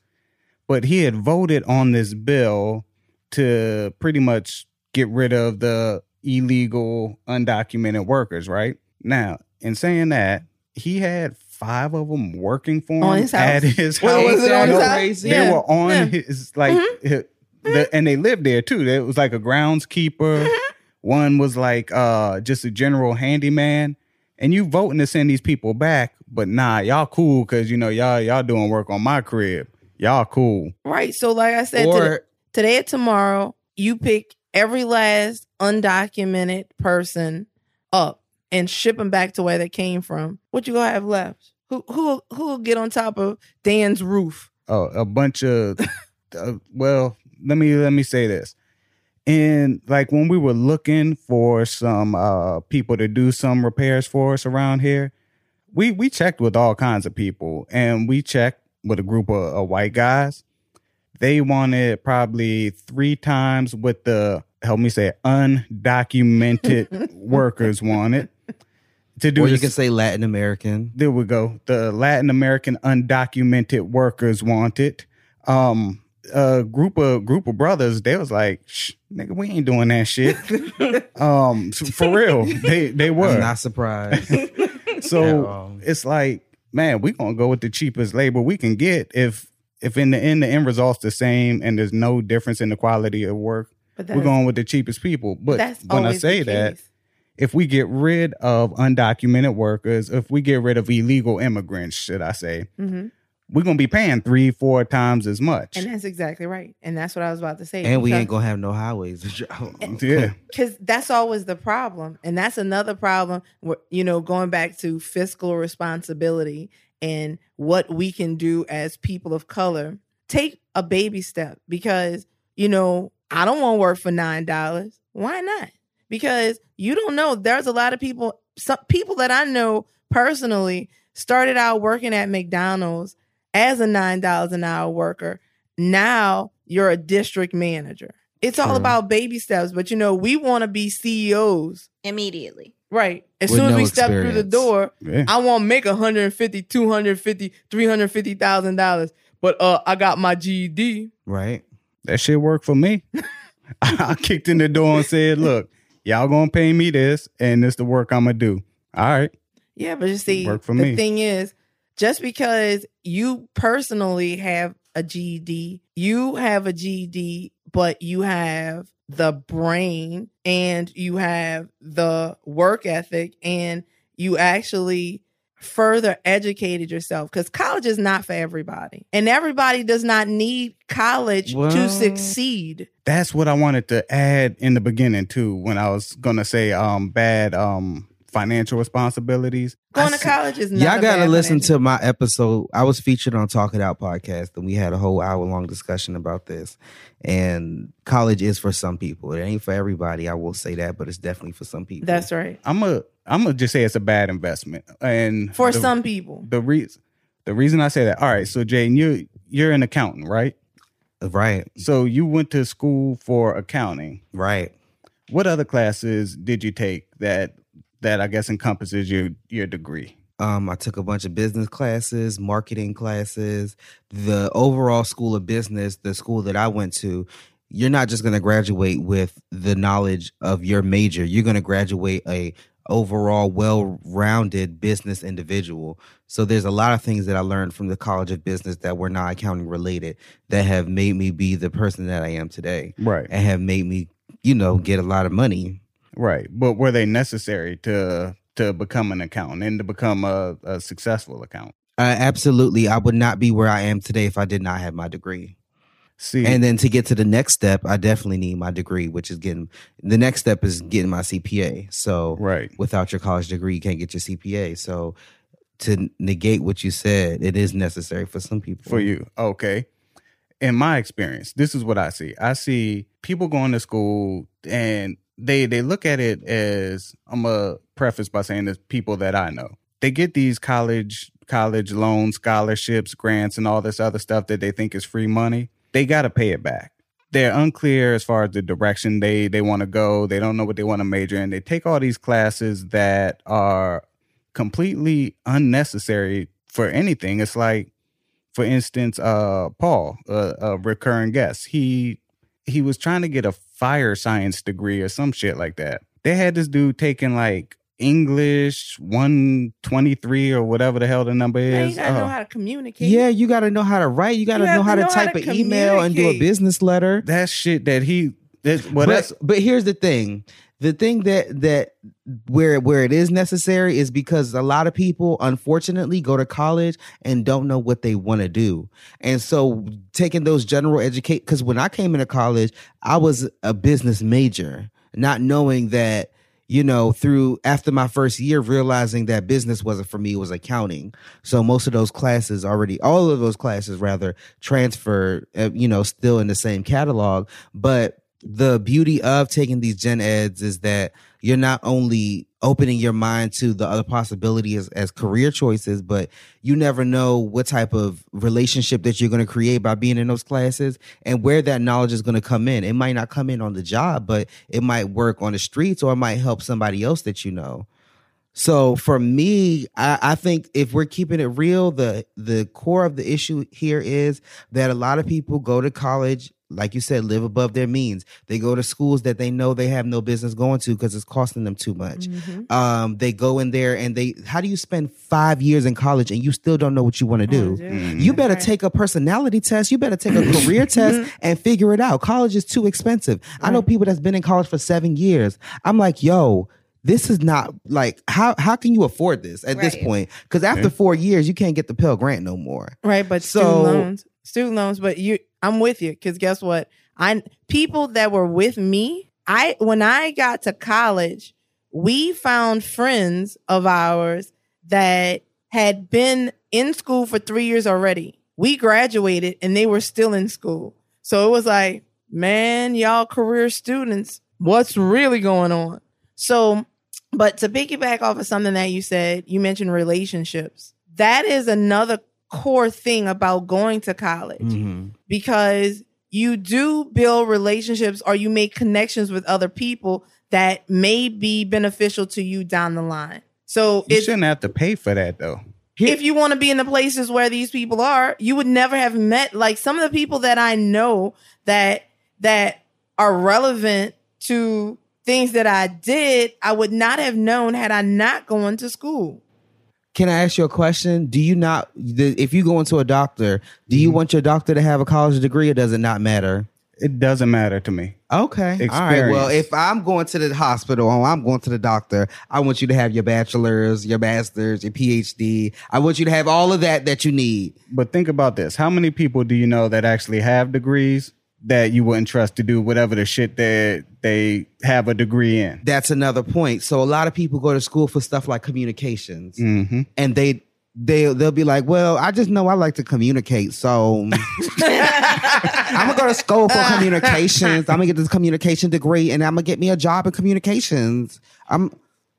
S5: but he had voted on this bill to pretty much get rid of the illegal undocumented workers. Right now, in saying that, he had five of them working for him
S4: On his house?
S5: at his
S4: Well,
S5: house.
S4: was it on his house?
S5: They
S4: Yeah.
S5: were on
S4: Yeah.
S5: his like, hi- the, and they lived there too. It was like a groundskeeper.
S4: Mm-hmm.
S5: One was like uh just a general handyman. And you voting to send these people back, but nah, y'all cool because you know y'all y'all doing work on my crib. Y'all cool.
S4: Right. So, like I said, today,
S6: Or
S4: today and tomorrow, you pick every last undocumented person up and ship them back to where they came from. What you gonna have left? Who who who will get on top of Dan's roof?
S5: Oh, a bunch of uh, well, let me let me say this. And like when we were looking for some uh people to do some repairs for us around here, we we checked with all kinds of people and we checked with a group of, of white guys. They wanted probably three times what the help me say it, undocumented workers wanted to do
S6: Or you
S5: this-
S6: can say Latin American.
S5: there we go. The Latin American undocumented workers wanted. Um, a group of group of brothers. They was like, Shh, "Nigga, we ain't doing that shit." um, for real, they they
S6: I'm
S5: were.
S6: not surprised.
S5: so
S6: Um,
S5: it's like, man, we gonna go with the cheapest labor we can get. If if in the end the end result's the same and there's no difference in the quality of work,
S4: But
S5: we're going with the cheapest people. But
S4: that's
S5: when I say that, if we get rid of undocumented workers, if we get rid of illegal immigrants, should I say,
S4: Mhm.
S5: We're gonna be paying three, four times as much.
S4: and that's exactly right. And that's what I was about to say.
S6: and we ain't gonna have no highways to
S5: yeah,
S4: because that's always the problem and that's another problem you know going back to fiscal responsibility and what we can do as people of color take a baby step because you know i don't want to work for nine dollars why not because you don't know there's a lot of people some people that i know personally started out working at mcdonald's as a nine dollars an hour worker now you're a district manager it's all
S6: True.
S4: about baby steps but you know we want to be ceos
S3: Immediately.
S4: right as
S6: With
S4: soon as
S6: no
S4: we step through the door
S5: yeah.
S4: I want to make 150, 250, 350,000 dollars, but uh I got my GED.
S6: right?
S5: that shit worked for me. I kicked in the door and said, "Look, y'all gonna pay me this, and this the work I'm gonna do." All right,
S4: Yeah, but you see,
S5: Worked for
S4: the
S5: me.
S4: thing is, just because you personally have a GED, you have a GED, but you have the brain and you have the work ethic and you actually further educated yourself because college is not for everybody and everybody does not need college to succeed
S5: that's what I wanted to add in the beginning too. When I was gonna say um bad um financial responsibilities,
S4: going
S5: I
S4: to college is not
S6: Y'all gotta listen
S4: financial-
S6: to my episode. I was featured on Talk It Out podcast, and we had a whole hour long discussion about this. And college is for some people. It ain't for everybody. I will say that, but it's definitely for some people.
S4: that's right
S5: I'm a I'm gonna just say it's a bad investment, and
S4: for
S5: the-
S4: some people
S5: the reason the reason I say that. All right, so Jane, you you're an accountant, right?
S6: right,
S5: So you went to school for accounting.
S6: right.
S5: What other classes did you take that that I guess encompasses your your degree?
S6: Um, I took a bunch of business classes, marketing classes, the overall school of business, the school that I went to. You're not just going to graduate with the knowledge of your major. You're going to graduate a overall well-rounded business individual. So there's a lot of things that I learned from the College of Business that were not accounting related that have made me be the person that I am today
S5: Right,
S6: and have made me, you know, get a lot of money.
S5: Right. But were they necessary to to become an accountant and to become a, a successful accountant?
S6: Uh, absolutely. I would not be where I am today if I did not have my degree.
S5: See,
S6: And then to get to the next step, I definitely need my degree, which is getting the next step is getting my CPA. So
S5: right,
S6: without your college degree, you can't get your CPA. So to negate what you said, it is necessary for some people.
S5: for you, okay. In my experience, this is what I see. I see people going to school and they they look at it as I'm a preface by saying this people that I know. They get these college college loans, scholarships, grants, and all this other stuff that they think is free money. They got to pay it back. They're unclear as far as the direction they they want to go. They don't know what they want to major in. They take all these classes that are completely unnecessary for anything. It's like, for instance, uh, Paul, a, a recurring guest. He he was trying to get a fire science degree or some shit like that. They had this dude taking like English 123 or whatever the hell the number
S4: Man, you
S5: is.
S4: gotta know
S5: Oh,
S4: how to communicate.
S6: Yeah, you got to know how to write. You got to
S4: You have
S6: know how
S4: to
S6: to
S4: know how
S6: type
S4: to
S6: an email and do a business letter.
S5: that shit that he well
S6: but,
S5: that's
S6: but here's the thing the thing that that where where it is necessary is because a lot of people unfortunately go to college and don't know what they want to do and so taking those general educate because when i came into college i was a business major not knowing that you know, through after my first year, realizing that business wasn't for me, it was accounting. So most of those classes already, all of those classes rather, transferred, uh, you know, still in the same catalog. But the beauty of taking these gen eds is that you're not only opening your mind to the other possibilities as career choices, but you never know what type of relationship that you're going to create by being in those classes and where that knowledge is going to come in. It might not come in on the job, but it might work on the streets or it might help somebody else that you know. So for me, I, I, think if we're keeping it real, the the core of the issue here is that a lot of people go to college like you said, live above their means. They go to schools that they know they have no business going to because it's costing them too much. Mm-hmm. Um, they go in there and they, how do you spend five years in college and you still don't know what you want to do? Mm-hmm. You better right. take a personality test. You better take a career test and figure it out. College is too expensive. Right. I know people that's been in college for seven years. I'm like, yo, this is not like how how can you afford this at right. this point? Because after four years, you can't get the Pell Grant no more.
S4: Right, but so, student loans, student loans. But you, I'm with you because guess what? I people that were with me, I when I got to college, we found friends of ours that had been in school for three years already. We graduated and they were still in school. So it was like, man, y'all career students, what's really going on? So, but to piggyback off of something that you said, you mentioned relationships. That is another core thing about going to college mm-hmm. because you do build relationships or you make connections with other people that may be beneficial to you down the line. So
S5: you shouldn't have to pay for that though.
S4: If you want to be in the places where these people are, you would never have met like some of the people that I know that that are relevant to things that I did, I would not have known had I not gone to school.
S6: Can I ask you a question? Do you not, if you go into a doctor, do you mm-hmm. want your doctor to have a college degree or does it not matter?
S5: It doesn't matter to me.
S6: Okay. Experience. All right. Well, if I'm going to the hospital or I'm going to the doctor, I want you to have your bachelor's, your master's, your PhD. I want you to have all of that that you need.
S5: But think about this. How many people do you know that actually have degrees that you wouldn't trust to do whatever the shit that they have a degree in.
S6: That's another point. So a lot of people go to school for stuff like communications, mm-hmm. and they they they'll be like, "Well, I just know I like to communicate, so I'm gonna go to school for communications. I'm gonna get this communication degree, and I'm gonna get me a job in communications. I'm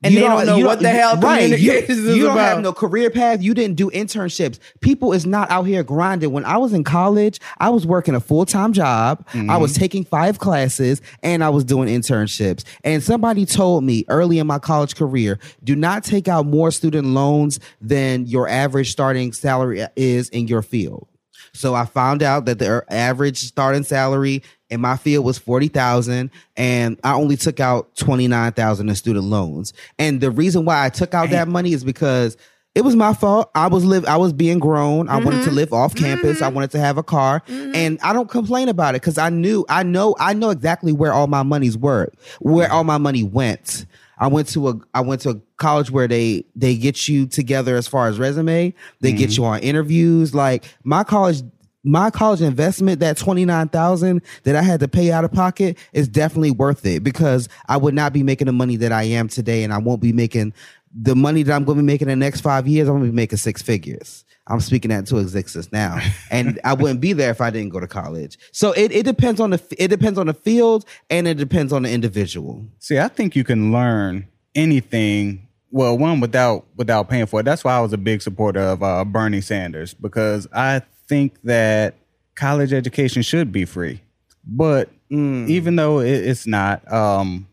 S4: and you they don't, don't know what the hell right.
S6: you, you
S4: don't
S6: have no career path. You didn't do internships. People is not out here grinding. When I was in college, I was working a full time job. Mm-hmm. I was mm-hmm. taking five classes and I was doing internships. And somebody told me early in my college career, do not take out more student loans than your average starting salary is in your field. So I found out that their average starting salary in my field was 40,000 and I only took out 29,000 in student loans. And the reason why I took out that money is because it was my fault. I was live. I was being grown. I mm-hmm. wanted to mm-hmm. live off campus. Mm-hmm. I wanted to have a car, mm-hmm. and I don't complain about it because I knew, I know, I know exactly where all my money's worth, where all my money went. I went to a, I went to a college where they they get you together as far as resume. They get mm-hmm. you on interviews. Like my college my college investment, that twenty nine thousand that I had to pay out of pocket, is definitely worth it because I would not be making the money that I am today, and I won't be making the money that I'm going to be making in the next five years. I'm going to be making six figures. I'm speaking that into existence now, and I wouldn't be there if I didn't go to college. So it, it depends on the it depends on the field and it depends on the individual.
S5: See, I think you can learn anything well one without without paying for it that's why i was a big supporter of uh, bernie sanders because i think that college education should be free, but mm. even though it, it's not, um,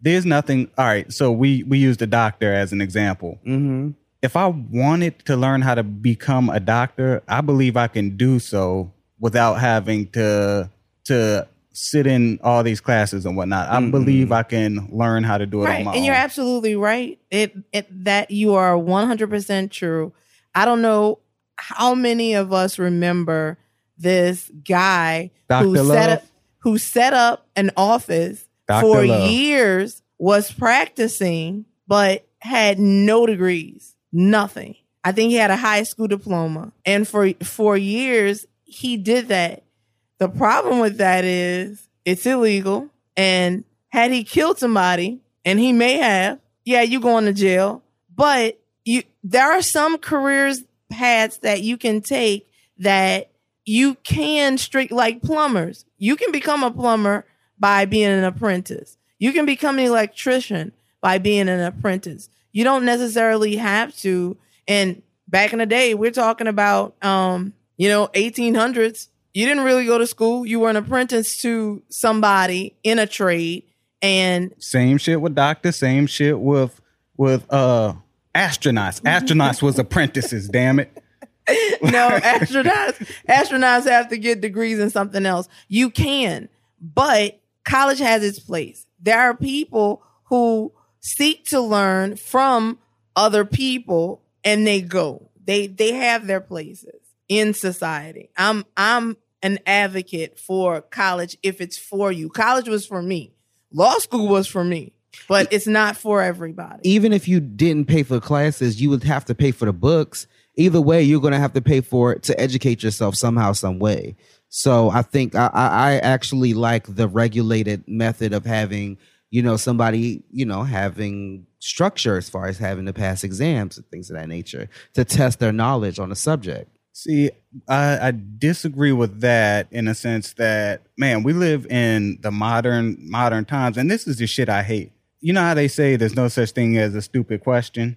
S5: there's nothing. All right, so we we use the doctor as an example. Mm-hmm. If I wanted to learn how to become a doctor, I believe I can do so without having to to sit in all these classes and whatnot. I mm-hmm. believe I can learn how to do it
S4: right.
S5: on my
S4: and
S5: own.
S4: you're absolutely right. It, it that you are 100 percent true. I don't know how many of us remember this guy
S5: Dr.
S4: who
S5: Love.
S4: set up who set up an office
S5: Dr.
S4: for
S5: Love.
S4: years, was practicing, but had no degrees, nothing. I think he had a high school diploma. And for for years he did that. The problem with that is it's illegal. And had he killed somebody and he may have, yeah, you going to jail, but you there are some careers paths that you can take that you can strict like plumbers. You can become a plumber by being an apprentice. You can become an electrician by being an apprentice. You don't necessarily have to. And back in the day, we're talking about, um, you know, 1800s. You didn't really go to school. You were an apprentice to somebody in a trade. And
S5: Same shit with doctors. Same shit with with uh astronauts. Astronauts was apprentices. Damn it.
S4: no, astronauts, astronauts have to get degrees in something else. You can, but college has its place. There are people who seek to learn from other people and they go. They they have their places in society. I'm I'm an advocate for college if it's for you. College was for me. Law school was for me, but it's not for everybody.
S6: even if you didn't pay for classes, you would have to pay for the books. Either way, you're going to have to pay for it to educate yourself somehow, some way. So I think I, I I actually like the regulated method of having, you know, somebody, you know, having structure as far as having to pass exams and things of that nature to test their knowledge on a subject.
S5: See, I, I disagree with that in a sense that man, we live in the modern modern times, and this is the shit I hate. You know how they say there's no such thing as a stupid question.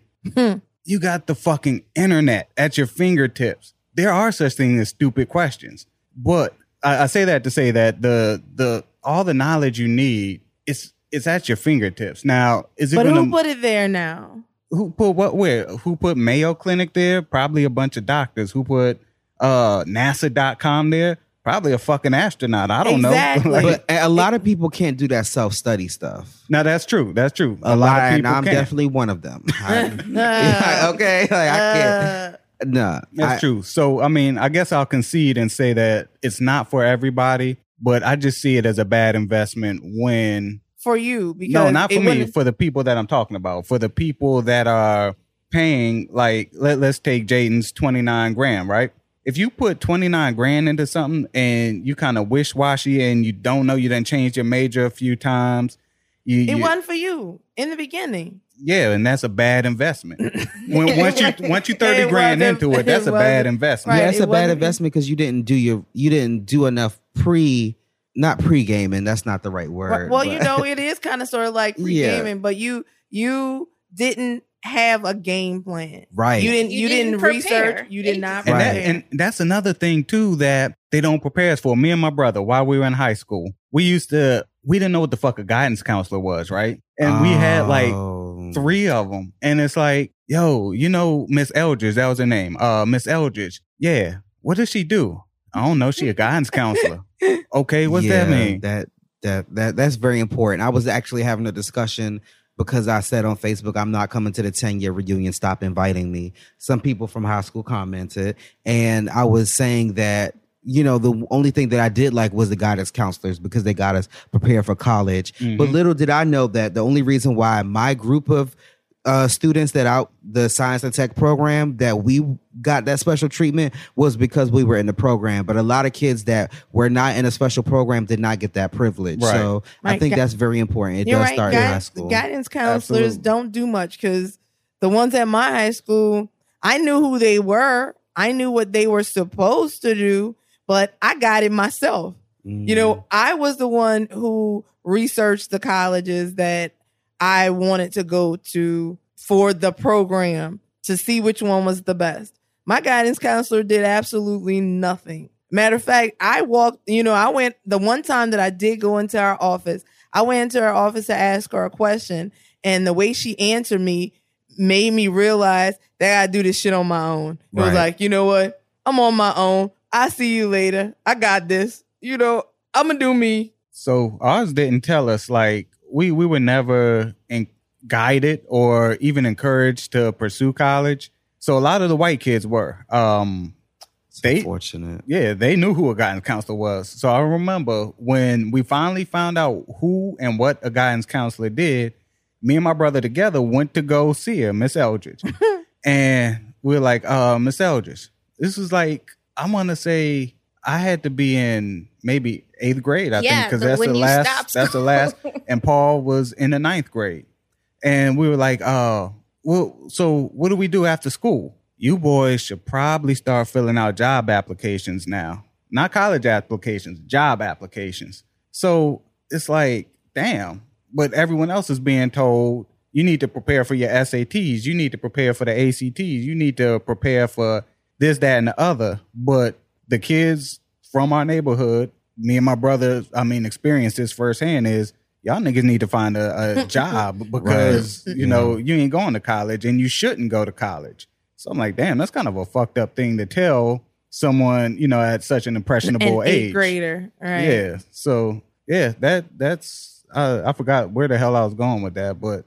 S5: you got the fucking internet at your fingertips. There are such things as stupid questions, but I, I say that to say that the the all the knowledge you need is it's at your fingertips. Now, is it
S4: But
S5: gonna
S4: who put it there now?
S5: who put what where who put mayo clinic there probably a bunch of doctors who put uh nasa.com there probably a fucking astronaut i don't
S4: Exactly.
S5: know Like,
S6: But a lot of people can't do that self study stuff.
S5: now that's true that's true
S6: A, lot,
S5: of
S6: and
S5: people
S6: I'm
S5: can
S6: definitely one of them. I- okay, like I can't. Uh, nah,
S5: that's
S6: I-
S5: true so i mean i guess i'll concede and say that it's not for everybody but i just see it as a bad investment when
S4: For you because
S5: no not for me for the people that i'm talking about for the people that are paying like let, let's take jaden's 29 grand right if you put 29 grand into something and you kind of wish-washy and you don't know you didn't change your major a few times you,
S4: It
S5: you-
S4: wasn't for you in the beginning.
S5: yeah and that's a bad investment when once you once you 30
S4: It
S5: grand into it that's
S4: it
S5: a bad investment
S4: Right,
S6: yeah, it's
S4: it
S6: a bad investment because you didn't do your you didn't do enough pre not pre gaming. That's not the right word.
S4: well,
S6: but-
S4: you know, it is kind of sort of like pre
S6: Yeah.
S4: gaming, but you you didn't have a game plan.
S6: Right.
S4: You didn't. You,
S3: You
S4: didn't,
S3: didn't
S4: research. You did not
S5: And, that, and that's another thing too that they don't prepare us for. Me and my brother, while we were in high school, we used to we didn't know what the fuck a guidance counselor was, right? And we had like
S6: Oh.
S5: three of them, and it's like, yo, you know, Miss Eldridge, that was her name, uh, Miss Eldridge. Yeah, what does she do? I don't know. She a guidance counselor. Okay, what's that mean?
S6: That that that that's very important. I was actually having a discussion because I said on Facebook, I'm not coming to the 10 year reunion. Stop inviting me. Some people from high school commented, and I was saying that. You know, the only thing that I did like was the guidance counselors because they got us prepared for college. But
S5: Mhm.
S6: little did I know that the only reason why my group of uh, students that out the science and tech program that we got that special treatment was because we were in the program. But a lot of kids that were not in a special program did not get that privilege.
S5: Right.
S6: So I think
S4: Gu-
S6: that's very important. It
S4: You're
S6: does
S4: right.
S6: start in high school.
S4: Guidance counselors
S5: Absolutely.
S4: don't do much because the ones at my high school, I knew who they were. I knew what they were supposed to do, but I got it myself. You know, I was the one who researched the colleges that I wanted to go to for the program to see which one was the best. My guidance counselor did absolutely nothing. Matter of fact, I walked, you know, I went the one time that I did go into our office, I went into her office to ask her a question, and the way she answered me made me realize that I do this shit on my own. It was like, you know what? I'm on my own. I see you later. I got this. You know, I'm gonna do me.
S5: So ours didn't tell us like we we were never in, guided or even encouraged to pursue college. So a lot of the white kids were. Um, they
S6: Fortunate.
S5: yeah they knew who a guidance counselor was. So I remember when we finally found out who and what a guidance counselor did. Me and my brother together went to go see her, Miss Eldridge, and we are like, uh, Miss Eldridge. This was like I want to say I had to be in maybe eighth grade. I
S3: Yeah,
S5: think because that's the last. That's the last. And Paul was in the ninth grade. and we were like, "Oh, well, so what do we do after school?" You boys should probably start filling out job applications now, not college applications, job applications. So it's like, damn. But everyone else is being told you need to prepare for your SATs, you need to prepare for the ACTs, you need to prepare for this, that, and the other. But the kids from our neighborhood, me and my brother, I mean, experienced this firsthand is y'all niggas need to find a, a job because, you know, you ain't going to college and you shouldn't go to college. So I'm like, damn, that's kind of a fucked up thing to tell someone, you know, at such an impressionable
S4: An
S5: age.
S4: eighth grader, right?
S5: Yeah. So yeah, that that's uh, I forgot where the hell I was going with that, but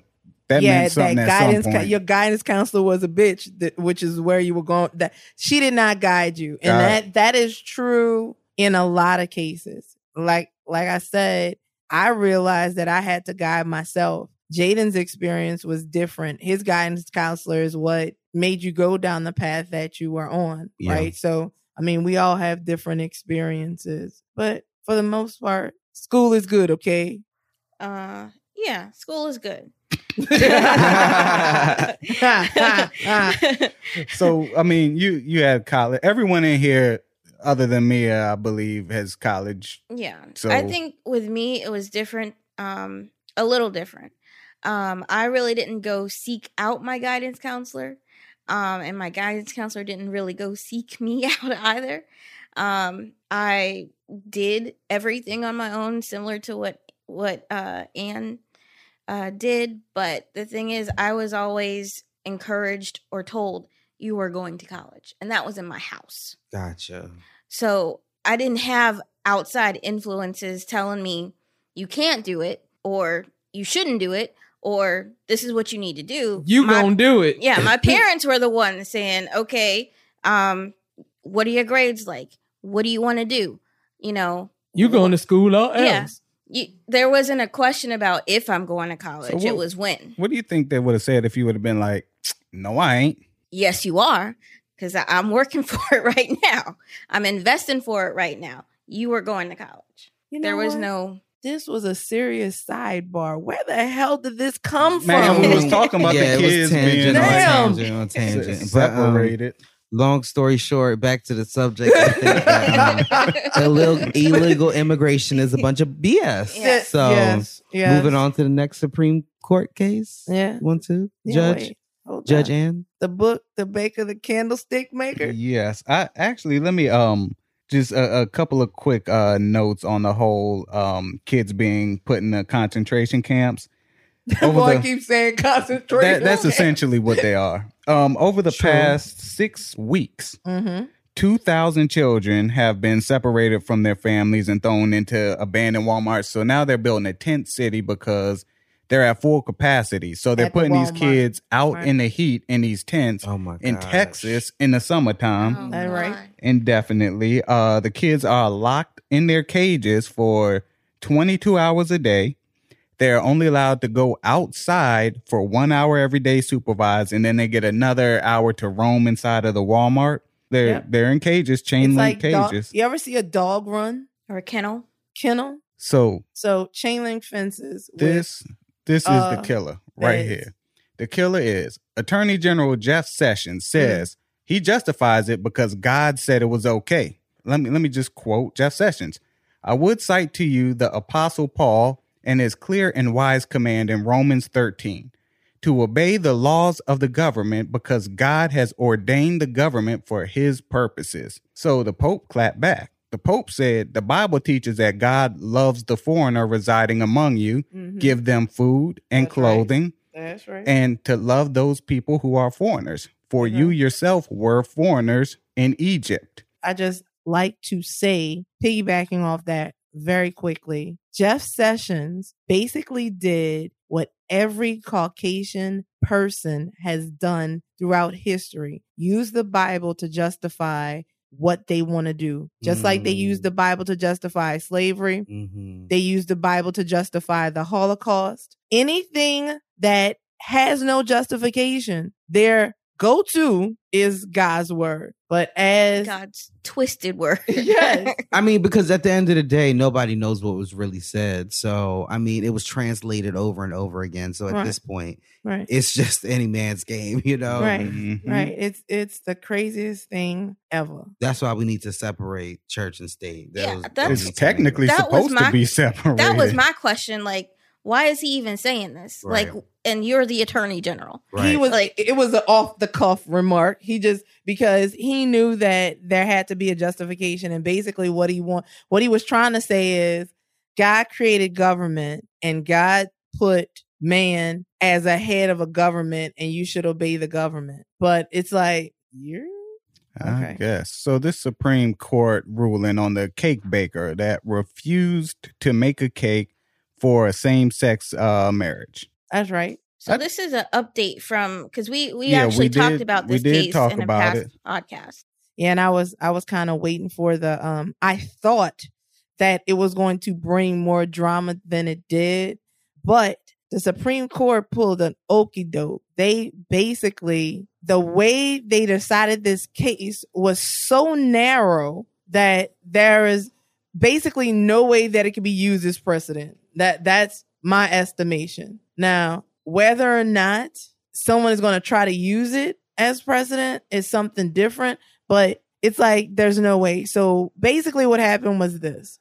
S5: that
S4: yeah,
S5: meant something
S4: that
S5: at
S4: guidance.
S5: some point.
S4: your guidance counselor was a bitch, that, which is where you were going. That she did not guide you, and
S5: Got
S4: that that is true in a lot of cases. Like like I said, I realized that I had to guide myself. Jaden's experience was different. His guidance counselor is what made you go down the path that you were on,
S6: Yeah.
S4: right? So, I mean, we all have different experiences, but for the most part, school is good. Okay.
S3: Uh, yeah, school is good.
S5: so I mean, you you had college. Everyone in here, other than me, I believe, has college.
S3: Yeah.
S5: So-
S3: I think with me it was different, um, a little different. Um, I really didn't go seek out my guidance counselor. Um, and my guidance counselor didn't really go seek me out either. Um, I did everything on my own, similar to what what uh Anne uh did, but the thing is I was always encouraged or told you were going to college. And that was in my house.
S6: Gotcha.
S3: So I didn't have outside influences telling me you can't do it or you shouldn't do it or this is what you need to do.
S7: You
S3: My-
S7: gonna do it?
S3: Yeah, my parents were the ones saying, "Okay, um what are your grades like? What do you want to do?" You know,
S7: You going to school or else?
S3: Yeah. You, there wasn't a question about if I'm going to college.
S5: what-
S3: it was when.
S5: What do you think they would have said if you would have been like, "No, I ain't."
S3: Yes, you are cuz I'm working for it right now. I'm investing for it right now. You were going to college.
S4: You
S3: there was
S4: what?
S3: no
S4: this was a serious sidebar. Where the hell did this come
S5: Man,
S4: from?
S5: we was talking about
S6: yeah,
S5: the kids
S6: tangent
S5: being
S6: on
S4: Damn.
S6: tangent on tangent.
S5: se-
S6: But, um,
S5: separated.
S6: Long story short, back to the subject. I think that, um, illegal, illegal immigration is a bunch of BS.
S3: Yeah.
S6: So
S4: yes, yes.
S6: moving on to the next Supreme Court case.
S4: Yeah.
S6: One, two.
S4: Yeah,
S6: Judge,
S4: wait. Hold
S6: Judge
S4: on.
S6: Ann.
S4: the book, the baker, the candlestick maker.
S5: Yes, I actually let me um just a, a couple of quick uh notes on the whole um kids being put in the concentration camps. Over
S4: Boy
S5: the-
S4: keeps saying concentration.
S5: That, that's essentially what they are. Um, over the
S6: True.
S5: past six weeks,
S4: Mm-hmm.
S5: 2,000 children have been separated from their families and thrown into abandoned Walmart. So now they're building a tent city because they're at full capacity. So they're
S4: At the
S5: putting these kids out
S4: Right.
S5: in the heat in these tents
S6: Oh my god.
S5: in Texas in the summertime
S3: Oh,
S4: That right?
S5: indefinitely. Uh, the kids are locked in their cages for 22 hours a day. They're only allowed to go outside for one hour every day, supervised, and then they get another hour to roam inside of the Walmart. They're
S4: Yep.
S5: they're in cages, chain
S4: It's
S5: link
S4: like dog,
S5: cages.
S4: you ever see a dog run
S3: Or a kennel.
S4: kennel?
S5: So
S4: So chain link fences. with-
S5: this this is
S4: uh,
S5: the killer right
S4: is.
S5: here. The killer is Attorney General Jeff Sessions says he justifies it because God said it was okay. Let me let me just quote Jeff Sessions. I would cite to you the apostle Paul and his clear and wise command in Romans 13 to obey the laws of the government because God has ordained the government for his purposes. So the Pope clapped back. The Pope said the Bible teaches that God loves the foreigner residing among you,
S4: Mhm.
S5: give them food and
S4: That's right.
S5: clothing,
S4: That's right.
S5: and to love those people who are foreigners. For you
S4: Mhm.
S5: yourself were foreigners in Egypt.
S4: I just like to say, piggybacking off that very quickly, Jeff Sessions basically did what every Caucasian person has done throughout history use the Bible to justify what they want to do. Just like they
S6: Mm.
S4: used the Bible to justify slavery,
S6: Mhm.
S4: they used the Bible to justify the Holocaust. Anything that has no justification, they're go to is God's word. But as
S3: God's twisted word.
S4: Yes.
S6: I mean, because at the end of the day, nobody knows what was really said. So, I mean, it was translated over and over again. So at
S4: Right.
S6: this point,
S4: right.
S6: it's just any man's game, you know?
S4: Right.
S5: Mhm.
S4: Right. It's it's the craziest thing ever.
S6: That's why we need to separate church and state.
S3: Yeah,
S6: Those-
S3: that's-
S6: those
S5: It's technically
S3: That was
S5: supposed
S3: my-
S5: to be separated.
S3: that was my question. Like, why is he even saying this?
S6: Right.
S3: Like, and you're the attorney general.
S6: Right.
S4: He was
S3: Like-
S4: like it was an off the cuff remark. He just because he knew that there had to be a justification and basically what he want what he was trying to say is God created government and God put man as a head of a government and you should obey the government. But it's like you're
S5: I
S4: Okay.
S5: guess. So this Supreme Court ruling on the cake baker that refused to make a cake for a same-sex uh, marriage.
S4: that's right.
S3: So
S5: I-
S3: this is an update from because we we
S5: Yeah,
S3: actually
S5: we
S3: talked
S5: did-
S3: about
S5: we
S3: this
S5: did
S3: case
S5: talk
S3: in a past
S5: it.
S3: podcast.
S4: Yeah, and I was I was kind of waiting for the um I thought that it was going to bring more drama than it did, but the Supreme Court pulled an okey doke. They basically the way they decided this case was so narrow that there is basically no way that it could be used as precedent. That that's my estimation. Now, whether or not someone is going to try to use it as precedent is something different, but it's like there's no way. So basically, what happened was this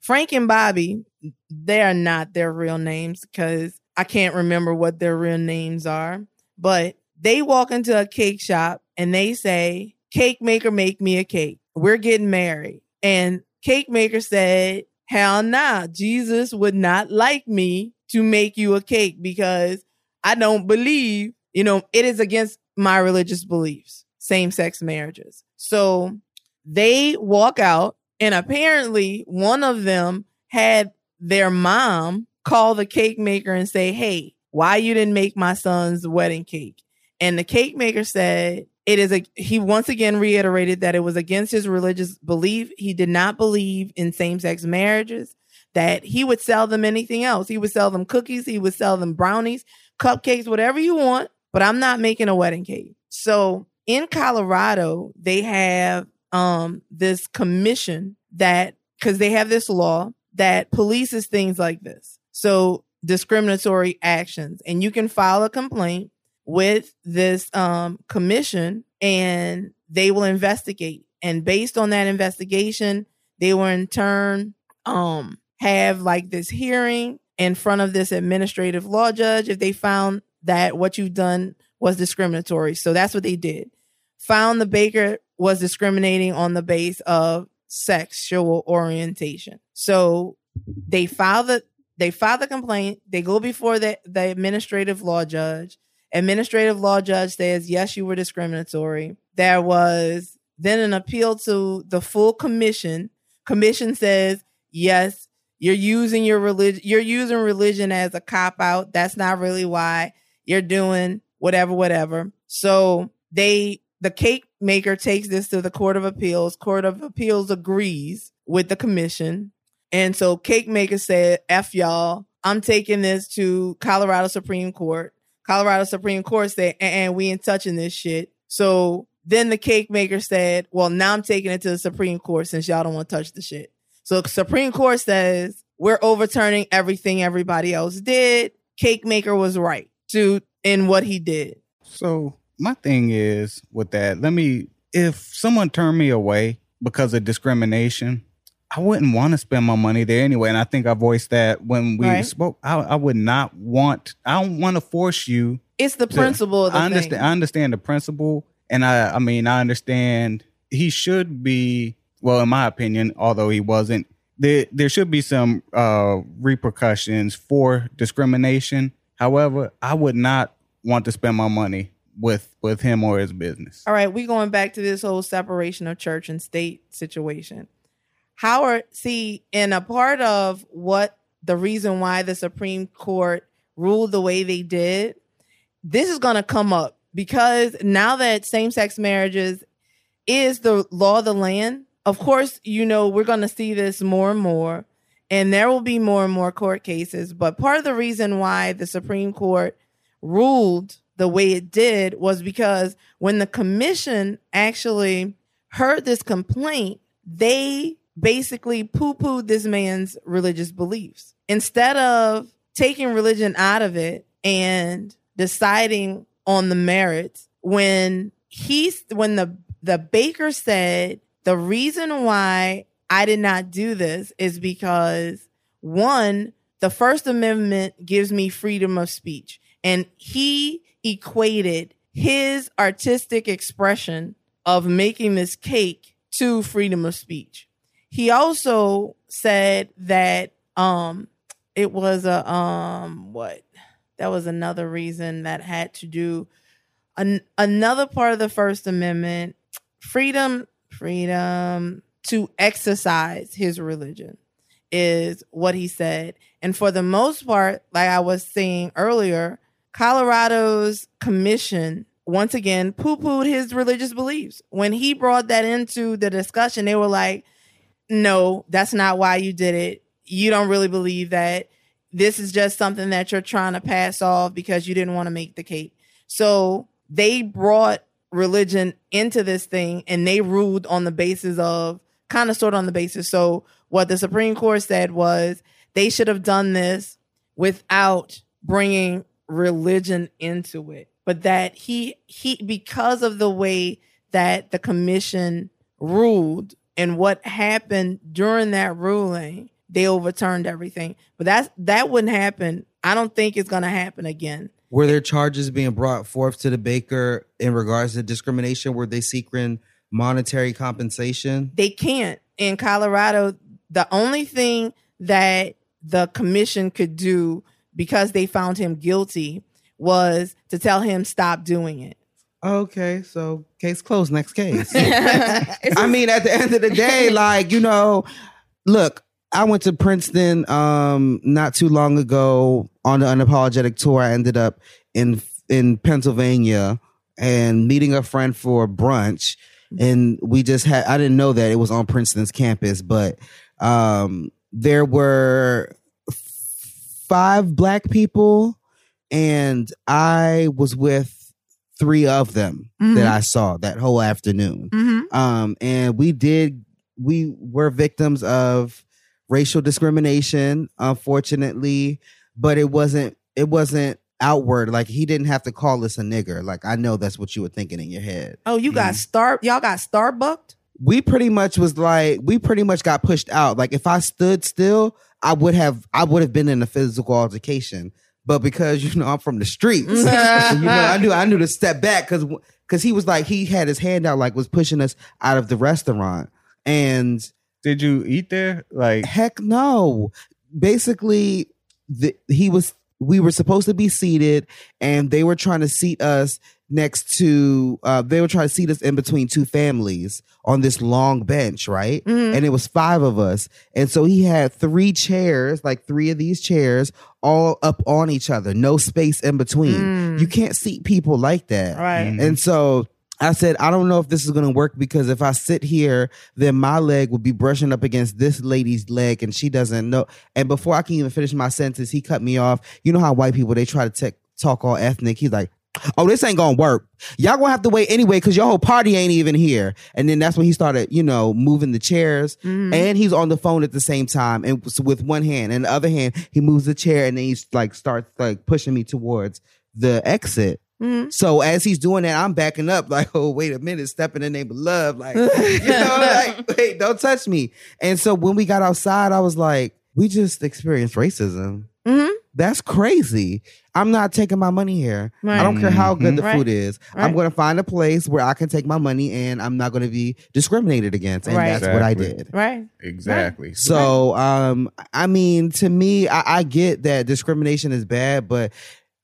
S4: Frank and Bobby, they are not their real names because I can't remember what their real names are, but they walk into a cake shop and they say, Cake maker, make me a cake. We're getting married. And cake maker said, Hell nah, Jesus would not like me to make you a cake because I don't believe, you know, it is against my religious beliefs, same sex marriages. So they walk out, and apparently one of them had their mom call the cake maker and say, Hey, why you didn't make my son's wedding cake? And the cake maker said, it is a he once again reiterated that it was against his religious belief. He did not believe in same-sex marriages, that he would sell them anything else. He would sell them cookies, he would sell them brownies, cupcakes, whatever you want, but I'm not making a wedding cake. So in Colorado, they have um this commission that because they have this law that polices things like this. So discriminatory actions. And you can file a complaint with this um commission and they will investigate. And based on that investigation, they will in turn um have like this hearing in front of this administrative law judge if they found that what you've done was discriminatory. So that's what they did. Found the baker was discriminating on the base of sexual orientation. So they filed the they file the complaint, they go before the, the administrative law judge. Administrative law judge says, yes, you were discriminatory. There was then an appeal to the full commission. Commission says, yes, you're using your religion, you're using religion as a cop out. That's not really why you're doing whatever, whatever. So they, the cake maker takes this to the Court of Appeals. Court of Appeals agrees with the commission. And so cake maker said, F y'all, I'm taking this to Colorado Supreme Court. Colorado Supreme Court said, and we ain't touching this shit. So then the cake maker said, well, now I'm taking it to the Supreme Court since y'all don't want to touch the shit. So Supreme Court says, we're overturning everything everybody else did. Cake maker was right to in what he did.
S5: So my thing is with that, let me if someone turned me away because of discrimination, I wouldn't want to spend my money there anyway. And I think I voiced that when we
S4: Right.
S5: spoke. I, I would not want I don't want to force you
S4: It's the principle of the
S5: I understand.
S4: thing.
S5: I understand the principle, and I. I mean, I understand he should be. Well, in my opinion, although he wasn't, there there should be some uh, repercussions for discrimination. However, I would not want to spend my money with with him or his business.
S4: All right, we going back to this whole separation of church and state situation. Howard, see, in a part of what the reason why the Supreme Court ruled the way they did, this is going to come up because now that same sex marriages is the law of the land, of course, you know, we're going to see this more and more, and there will be more and more court cases. But part of the reason why the Supreme Court ruled the way it did was because when the commission actually heard this complaint, they basically poo pooed this man's religious beliefs. Instead of taking religion out of it and deciding on the merits, when he's when the the baker said the reason why I did not do this is because one, the First Amendment gives me freedom of speech. And he equated his artistic expression of making this cake to freedom of speech. He also said that um it was a um what? That was another reason that had to do an, another part of the first amendment freedom freedom to exercise his religion is what he said. And for the most part like i was saying earlier colorado's commission once again poo-pooed his religious beliefs. When he brought that into the discussion they were like no that's not why you did it you don't really believe that this is just something that you're trying to pass off because you didn't want to make the cake so they brought religion into this thing and they ruled on the basis of kind of sort of on the basis. So what the Supreme Court said was they should have done this without bringing religion into it. But that he he because of the way that the commission ruled and what happened during that ruling, they overturned everything. But that's that wouldn't happen. I don't think it's going to happen again.
S6: Were there charges being brought forth to the baker in regards to discrimination? Were they seeking monetary compensation?
S4: They can't. In Colorado, the only thing that the commission could do because they found him guilty was to tell him stop doing it.
S6: Okay, so case closed. Next case. I mean, at the end of the day, like you know, look, I went to Princeton um not too long ago on the unapologetic tour. I ended up in in Pennsylvania and meeting a friend for brunch and we just had I didn't know that it was on Princeton's campus, but um there were five black people and I was with three of them
S4: Mhm.
S6: that I saw that whole afternoon.
S4: Mm-hmm.
S6: um, and we did we were victims of racial discrimination unfortunately but it wasn't it wasn't outward. Like he didn't have to call us a nigger. Like i know that's what you were thinking in your head.
S4: Oh, you got star y'all got starbucked?
S6: we pretty much was like we pretty much got pushed out. Like if i stood still i would have i would have been in a physical altercation but because you know i'm from the streets. You know i knew i knew to step back because because he was like he had his hand out like was pushing us out of the restaurant. And
S5: Did you eat there? Like,
S6: heck no. Basically the, he was we were supposed to be seated and they were trying to seat us next to uh they were trying to seat us in between two families on this long bench right
S4: Mhm.
S6: and it was five of us and so he had three chairs like three of these chairs all up on each other no space in between
S4: Mm.
S6: you can't seat people like that
S4: Right.
S6: and so I said, I don't know if this is going to work because if I sit here, then my leg will be brushing up against this lady's leg and she doesn't know. And before I can even finish my sentence, he cut me off. You know how white people, they try to tech talk all ethnic. He's like, Oh, this ain't gonna work. Y'all gonna have to wait anyway because your whole party ain't even here. And then that's when he started, you know, moving the chairs.
S4: Mhm.
S6: And he's on the phone at the same time, and with one hand, and the other hand, he moves the chair, and then he's like starts like pushing me towards the exit.
S4: Mhm.
S6: So as he's doing that, I'm backing up, like, oh, wait a minute, step in the name of love. Like, you know, like, wait, don't touch me. And so when we got outside, I was like, we just experienced racism.
S4: Mhm.
S6: That's crazy. I'm not taking my money here. I don't care how good the
S4: Right.
S6: food is. I'm going to find a place where I can take my money and I'm not going to be discriminated against. And
S4: Right.
S6: that's what I did.
S4: Right.
S5: exactly.
S6: So, um, I mean, to me, I, I get that discrimination is bad, but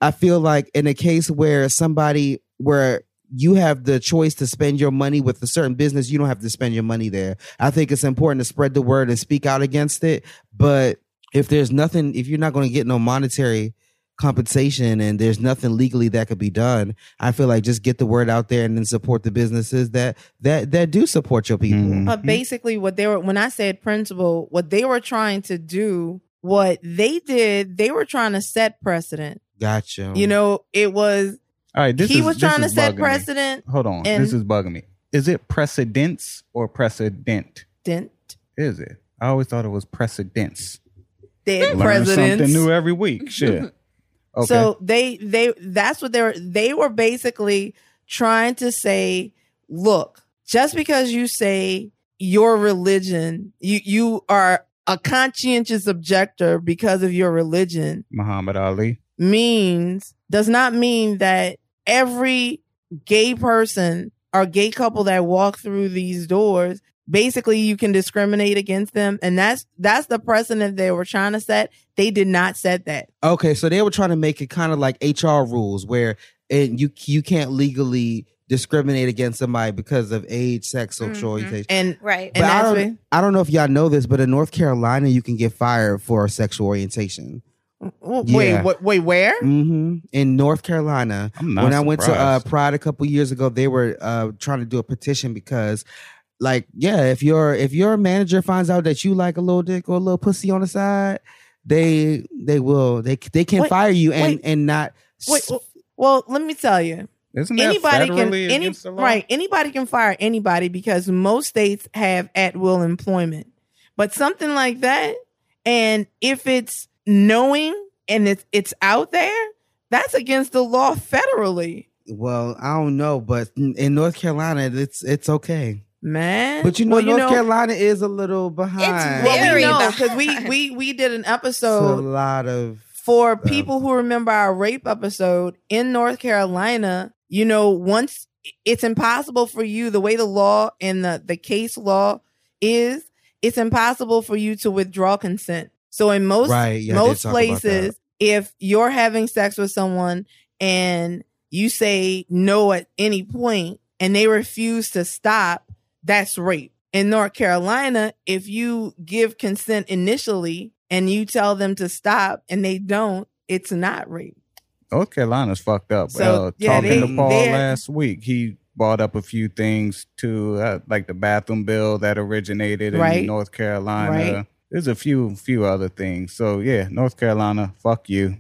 S6: I feel like in a case where somebody where you have the choice to spend your money with a certain business, you don't have to spend your money there. I think it's important to spread the word and speak out against it. But if there's nothing, if you're not going to get no monetary compensation and there's nothing legally that could be done, I feel like just get the word out there and then support the businesses that that that do support your people.
S5: Mhm.
S4: But basically, what they were when I said principle, what they were trying to do, what they did, they were trying to set precedent.
S6: Gotcha.
S4: You know, it was
S5: All right, this
S4: he
S5: is,
S4: was
S5: this
S4: trying to set
S5: bugging me.
S4: precedent.
S5: Hold on,
S4: and-
S5: this is bugging me. Is it precedence or precedent?
S4: Dent.
S5: Is it? I always thought it was precedence.
S4: Dead
S5: Learn
S4: presidents.
S5: something new every week. Shit. Okay.
S4: So they they that's what they were they were basically trying to say, look, just because you say your religion, you you are a conscientious objector because of your religion
S5: Muhammad Ali.
S4: means does not mean that every gay person or gay couple that walk through these doors basically you can discriminate against them and that's that's the precedent they were trying to set they did not set that
S6: Okay, so they were trying to make it kind of like HR rules where and you you can't legally discriminate against somebody because of age, sex, sexual
S3: Mhm.
S6: orientation.
S4: and
S3: Right.
S6: But
S4: and
S6: I don't,
S4: what-
S6: I don't know if y'all know this, but in North Carolina, you can get fired for sexual orientation.
S4: Wait,
S6: Yeah.
S4: wait, wait, where?
S6: hmm In North Carolina,
S5: I'm
S6: when I went to uh. Pride a couple years ago, they were uh, trying to do a petition because, like, yeah, if your if your manager finds out that you like a little dick or a little pussy on the side, they they will they they can
S4: Wait,
S6: fire you and
S4: wait.
S6: and not.
S4: Wait, well, well, let me tell you.
S5: Isn't that
S4: Anybody can any
S5: against the law?
S4: right, anybody can fire anybody because most states have at will employment. But something like that and if it's knowing and it's it's out there, that's against the law federally.
S6: Well, I don't know, but in, in North Carolina, it's it's okay.
S4: Man.
S6: But you know,
S4: Well,
S6: North Carolina is a little behind.
S3: It's
S4: well, we
S3: very
S4: know because we
S3: behind.
S4: we we did an
S6: It's a
S4: episode
S6: lot of
S4: for people who remember our rape episode in North Carolina, you know, once it's impossible for you, the way the law and the, the case law is, it's impossible for you to withdraw consent. So in most
S6: Right, yeah,
S4: most
S6: talk about that.
S4: places, if you're having sex with someone and you say no at any point and they refuse to stop, that's rape. In North Carolina, if you give consent initially and you tell them to stop and they don't, it's not rape.
S5: North Carolina's fucked up.
S4: So,
S5: uh,
S4: yeah,
S5: talking
S4: they-
S5: to Paul last week, he brought up a few things to uh, like the bathroom bill that originated in North Carolina.
S4: Right.
S5: There's a few few other things. So yeah, North Carolina, fuck you.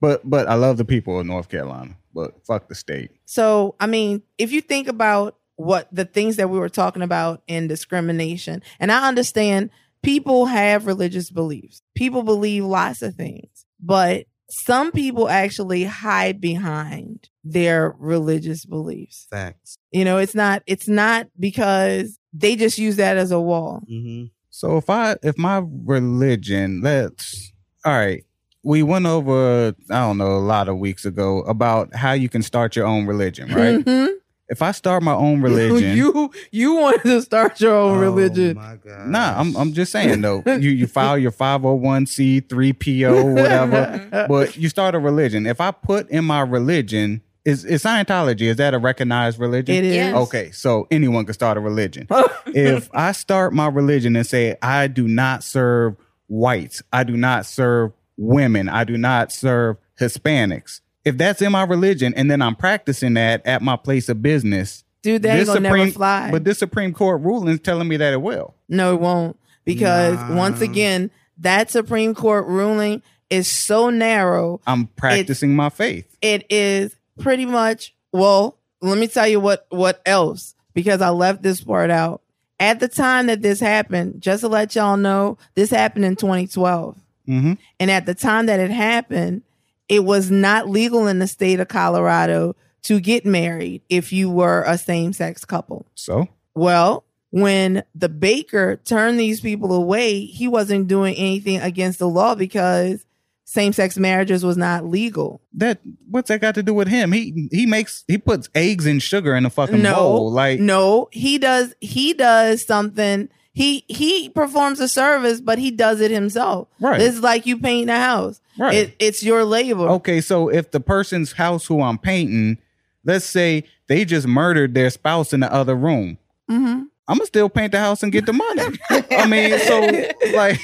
S5: But but I love the people of North Carolina. But fuck the state.
S4: So, I mean, if you think about what the things that we were talking about in discrimination, and I understand people have religious beliefs, people believe lots of things, but some people actually hide behind their religious beliefs.
S6: facts.
S4: You know, it's not, it's not because they just use that as a wall.
S6: hmm
S5: So if I if my religion, let's all right. We went over I don't know a lot of weeks ago about how you can start your own religion, right?
S4: Mhm.
S5: If I start my own religion,
S4: you, you wanted to start your own oh religion.
S6: Oh my god.
S5: Nah, I'm I'm just saying though. you you file your 501c3 PO whatever, but you start a religion. If I put in my religion is is Scientology is that a recognized religion?
S4: It is.
S3: Yes.
S5: Okay, so anyone can start a religion. if I start my religion and say I do not serve whites, I do not serve women, I do not serve Hispanics. If that's in my religion and then I'm practicing that at my place of business,
S4: Dude, that ain't gonna never
S5: Supreme-
S4: fly.
S5: But this Supreme Court ruling is telling me that it will.
S4: No, it won't. Because
S6: Nah.
S4: once again, that Supreme Court ruling is so narrow.
S5: I'm practicing my faith.
S4: It is pretty much, well, let me tell you what, what else, because I left this part out. At the time that this happened, just to let y'all know, this happened in 2012.
S5: hmm
S4: And at the time that it happened, it was not legal in the state of Colorado to get married if you were a same sex couple.
S5: So
S4: Well, when the baker turned these people away, he wasn't doing anything against the law because same sex marriages was not legal.
S5: that what's that got to do with him? He he makes he puts eggs and sugar in a fucking
S4: No,
S5: bowl. Like
S4: no, he does he does something. He he performs a service, but he does it himself.
S5: Right.
S4: It's like you paint a house.
S5: Right.
S4: It, it's your labor.
S5: okay, so if the person's house who I'm painting, let's say they just murdered their spouse in the other room,
S4: hmm
S5: I'm gonna still paint the house and get the money. I mean, so like,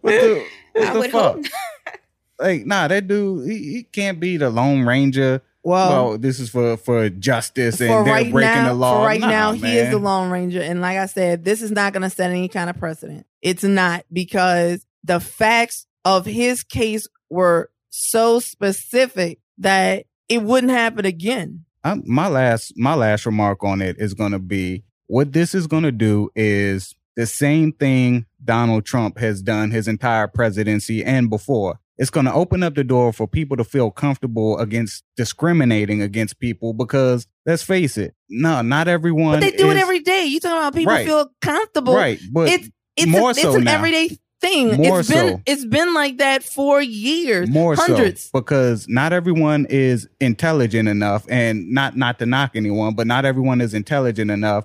S5: what the, what the fuck? Like, nah, that dude, he, he can't be the Lone Ranger.
S4: Well,
S5: well, this is for for justice, and
S4: for
S5: they're
S4: right
S5: breaking
S4: now,
S5: the law.
S4: for right
S5: Nah,
S4: now, he is the Lone Ranger, and like I said, this is not going to set any kind of precedent. It's not because the facts of his case were so specific that it wouldn't happen again.
S5: i my last my last remark on it is going to be what this is going to do is the same thing Donald Trump has done his entire presidency and before. It's going to open up the door for people to feel comfortable against discriminating against people because let's face it, no, not everyone.
S4: But they do it every day. You talking about people
S5: Right.
S4: feel comfortable.
S5: right, but
S4: it's it's,
S5: more
S4: a, it's
S5: so
S4: an
S5: now.
S4: everyday thing.
S5: More
S4: it's been
S5: so.
S4: it's been like that for years.
S5: more
S4: hundreds.
S5: so because not everyone is intelligent enough and not not to knock anyone but not everyone is intelligent enough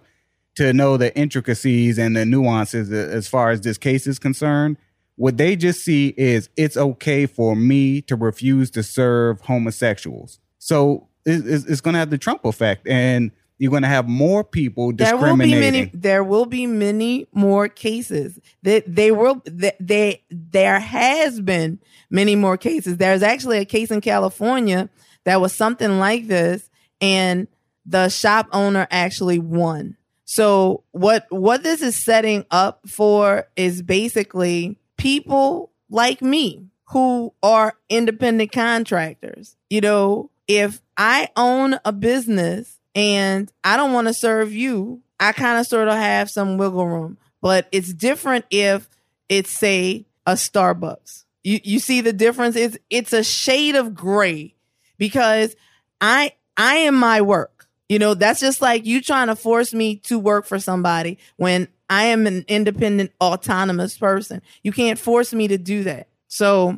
S5: to know the intricacies and the nuances as far as this case is concerned what they just see is it's okay for me to refuse to serve homosexuals so it's, it's going to have the trump effect and you're going to have more people discriminating.
S4: there will be many there will be many more cases. That they will that they there has been many more cases. There's actually a case in california that was something like this and the shop owner actually won. So what what this is setting up for is basically people like me who are independent contractors. You know if i own a business and I don't want to serve you, I kind of sort of have some wiggle room. But it's different if it's say a Starbucks. You you see the difference? It's it's a shade of gray because I I am my work. You know, that's just like you trying to force me to work for somebody when I am an independent, autonomous person. You can't force me to do that. So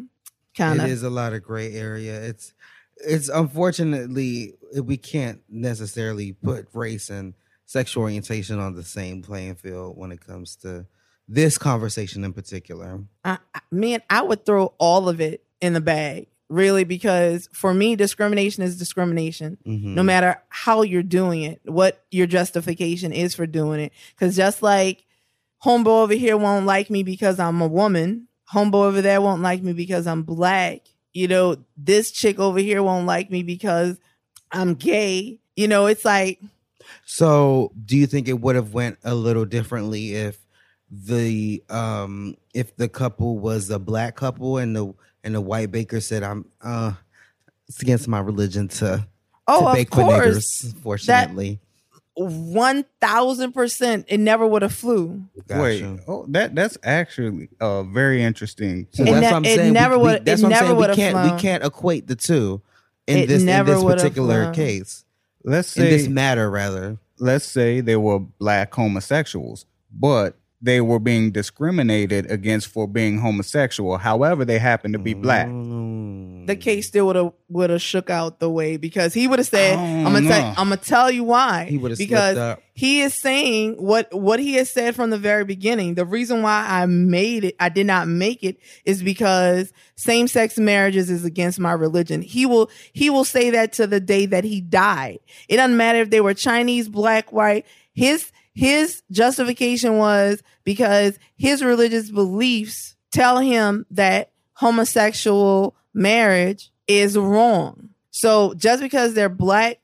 S4: kind of
S6: is a lot of gray area. It's it's unfortunately we can't necessarily put race and sexual orientation on the same playing field when it comes to this conversation in particular.
S4: I, man, I would throw all of it in the bag, really, because for me, discrimination is discrimination,
S6: Mhm.
S4: no matter how you're doing it, what your justification is for doing it. Because just like homeboy over here won't like me because I'm a woman, homeboy over there won't like me because I'm black. You know, this chick over here won't like me because I'm gay. You know, it's like
S6: So, do you think it would have went a little differently if the um if the couple was a black couple and the and the white baker said, "I'm uh, it's against my religion to
S4: oh,
S6: to
S4: of
S6: bake for
S4: course,
S6: niggers." Fortunately,
S4: one thousand percent, it never would have flew.
S5: wait oh that that's actually uh very interesting
S6: So
S4: It
S6: that's
S4: ne-
S6: what I'm
S4: it never
S6: we, we-
S4: would-
S6: That's
S4: it
S6: what I'm
S4: never
S6: saying. We
S4: would've
S6: can't.
S4: flown.
S6: We can't equate the two in
S4: It
S6: this in this particular
S4: flown.
S6: case.
S5: let's say In
S6: this matter, rather.
S5: let's say they were black homosexuals, but they were being discriminated against for being homosexual. However, they happened to be black.
S6: Mm.
S4: the case still would have would have shook out the way because he would have said,
S5: I
S4: "I'm gonna tell
S5: know.
S4: I'm gonna tell you why."
S6: He would've
S4: because
S6: up.
S4: he is saying what what he has said from the very beginning. The reason why I made it, I did not make it, is because same sex marriages is against my religion. He will he will say that to the day that he died. It doesn't matter if they were Chinese, black, white. His his justification was because his religious beliefs tell him that homosexual marriage is wrong. So just because they're black,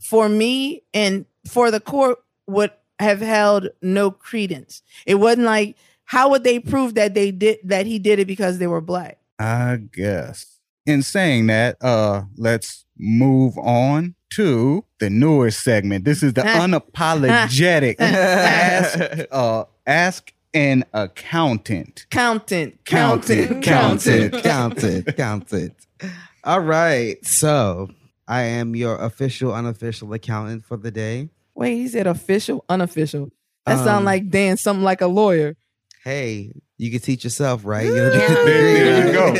S4: for me and for the court, would have held no credence. It wasn't like how would they prove that they did that he did it because they were black?
S5: I guess. In saying that, uh, let's move on to the newer segment. This is the unapologetic ask, uh, ask an accountant.
S4: Countant,
S5: Countant,
S4: countant, countant.
S6: counted. All right. So I am your official, unofficial accountant for the day.
S4: Wait, he said official, unofficial. That
S6: Um,
S4: sound like Dan, something like a lawyer.
S6: Hey, you can teach yourself, right? You know,
S4: Yeah.
S5: There you
S6: go.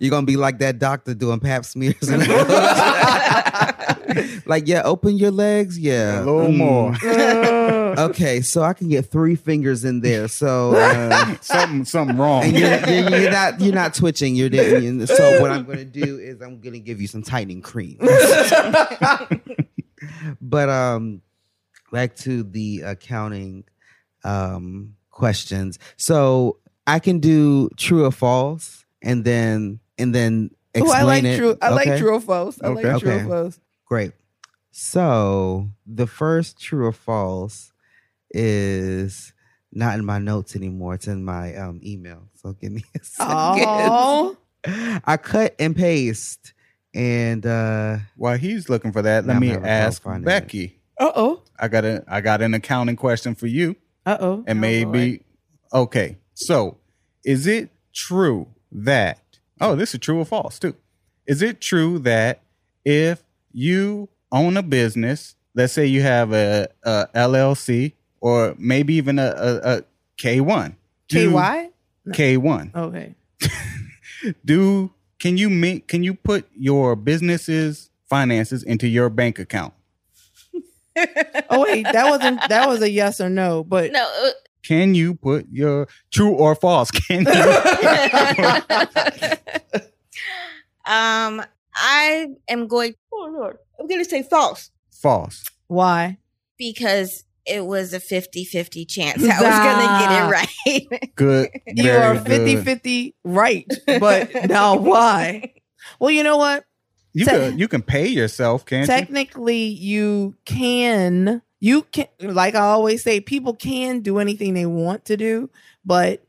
S6: You're gonna be like that doctor doing pap smears. and- like, yeah, open your legs. Yeah,
S5: A little
S6: Mm.
S5: more.
S6: Okay, so I can get three fingers in there. So, uh,
S5: something, something wrong.
S6: and you're, you're, you're not you're not twitching. You're doing. So what I'm going to do is I'm going to give you some tightening cream. but um, back to the accounting um questions. So I can do true or false, and then and then
S4: Oh,
S6: explain
S4: I like
S6: it.
S4: true. I like true or false. I
S5: Okay.
S4: like true
S6: Okay.
S4: or false.
S6: Great. So the first true or false is not in my notes anymore. It's in my um, email. So give me a second.
S4: Oh,
S6: I cut and paste And uh
S5: While he's looking for that, let me ask. Becky.
S4: Uh oh.
S5: I got a I got an accounting question for you.
S4: Uh oh.
S5: and
S3: Oh,
S5: maybe okay. So, is it true that oh, this is true or false too? Is it true that if you own a business, let's say you have a, a LLC or maybe even a, a, a K1, do-
S4: KY?
S5: K1,
S4: Okay.
S5: do can you make can you put your business's finances into your bank account?
S4: Oh wait, that wasn't that was a yes or no, but
S3: No, uh,
S5: Can you put your true or false? Can you?
S3: um, I am going. Oh Lord, I'm going to say false
S5: false.
S4: why?
S3: because it was a 50-50 chance I was going to get it right.
S5: Good.
S4: You are
S5: good.
S4: 50-50 right, but now why? Well, you know what?
S5: You
S4: Te-
S5: could you can pay yourself, can't you?
S4: Technically, you can. You can, like I always say, people can do anything they want to do, but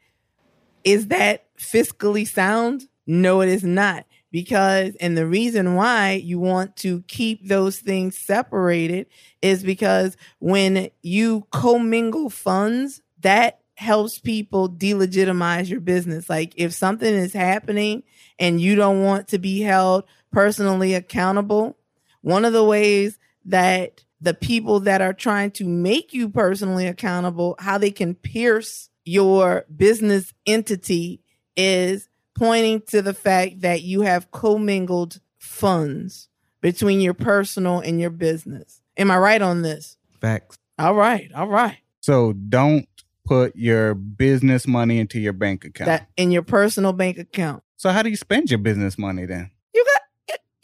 S4: is that fiscally sound? No, it is not. Because, and the reason why you want to keep those things separated is because when you commingle funds, that helps people delegitimize your business. Like if something is happening and you don't want to be held personally accountable, one of the ways that the people that are trying to make you personally accountable, how they can pierce your business entity is pointing to the fact that you have commingled funds between your personal and your business. Am I right on this?
S6: facts.
S4: All right. All right.
S5: So don't put your business money into your bank account.
S4: That in your personal bank account.
S5: so how do you spend your business money then?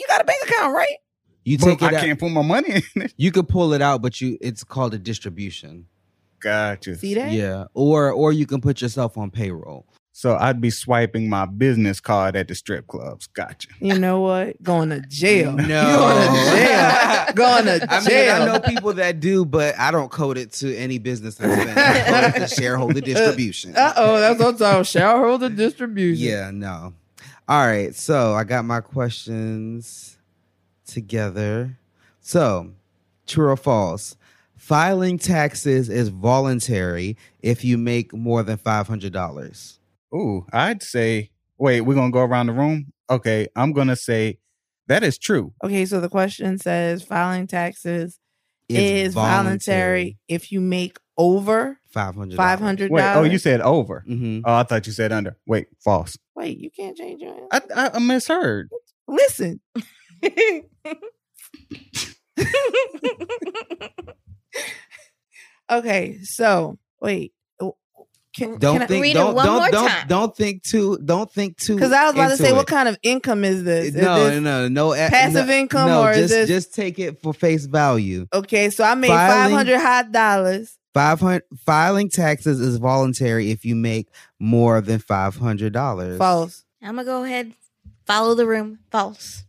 S4: You got a bank account, right?
S6: You
S5: But
S6: take it
S5: I
S6: out.
S5: can't put my money in it.
S6: You could pull it out, but you it's called a distribution.
S5: Gotcha.
S4: See that?
S6: Yeah. Or or you can put yourself on payroll.
S5: So I'd be swiping my business card at the strip clubs. Gotcha.
S4: You know what? Going to jail.
S6: No.
S4: Going to jail. Going to
S6: I mean,
S4: jail.
S6: I know people that do, but I don't code it to any business expense. I code shareholder distribution.
S4: Uh oh, that's what I'm talking shareholder distribution.
S6: Yeah, no. All right, so I got my questions together. So, true or false? Filing taxes is voluntary if you make more than five hundred dollars.
S5: Ooh, I'd say wait, we're gonna go around the room. Okay, I'm gonna say that is true.
S4: Okay, so the question says filing taxes is voluntary if you make over
S6: Five hundred.
S4: five hundred
S5: Wait, oh, you said over.
S6: Mm-hmm.
S5: Oh, I thought you said under. Wait, false.
S4: Wait, you can't change your answer.
S5: I, I, I misheard.
S4: Listen, okay, so wait, oh, can
S6: Don't
S4: can
S6: think.
S3: Read
S6: don't
S3: one
S6: don't
S3: more
S6: don't
S3: time.
S6: don't think too. Don't think too.
S4: because I was about to say,
S6: it.
S4: what kind of income is this? Is
S6: no,
S4: this-
S6: no, no, no, eh,
S4: passive
S6: no,
S4: income
S6: no,
S4: or is
S6: just
S4: this-
S6: just take it for face value.
S4: Okay, so I made five hundred hot dollars.
S6: Five hundred filing taxes is voluntary if you make more than five hundred dollars.
S4: False.
S3: I'm gonna go ahead, follow the room. False.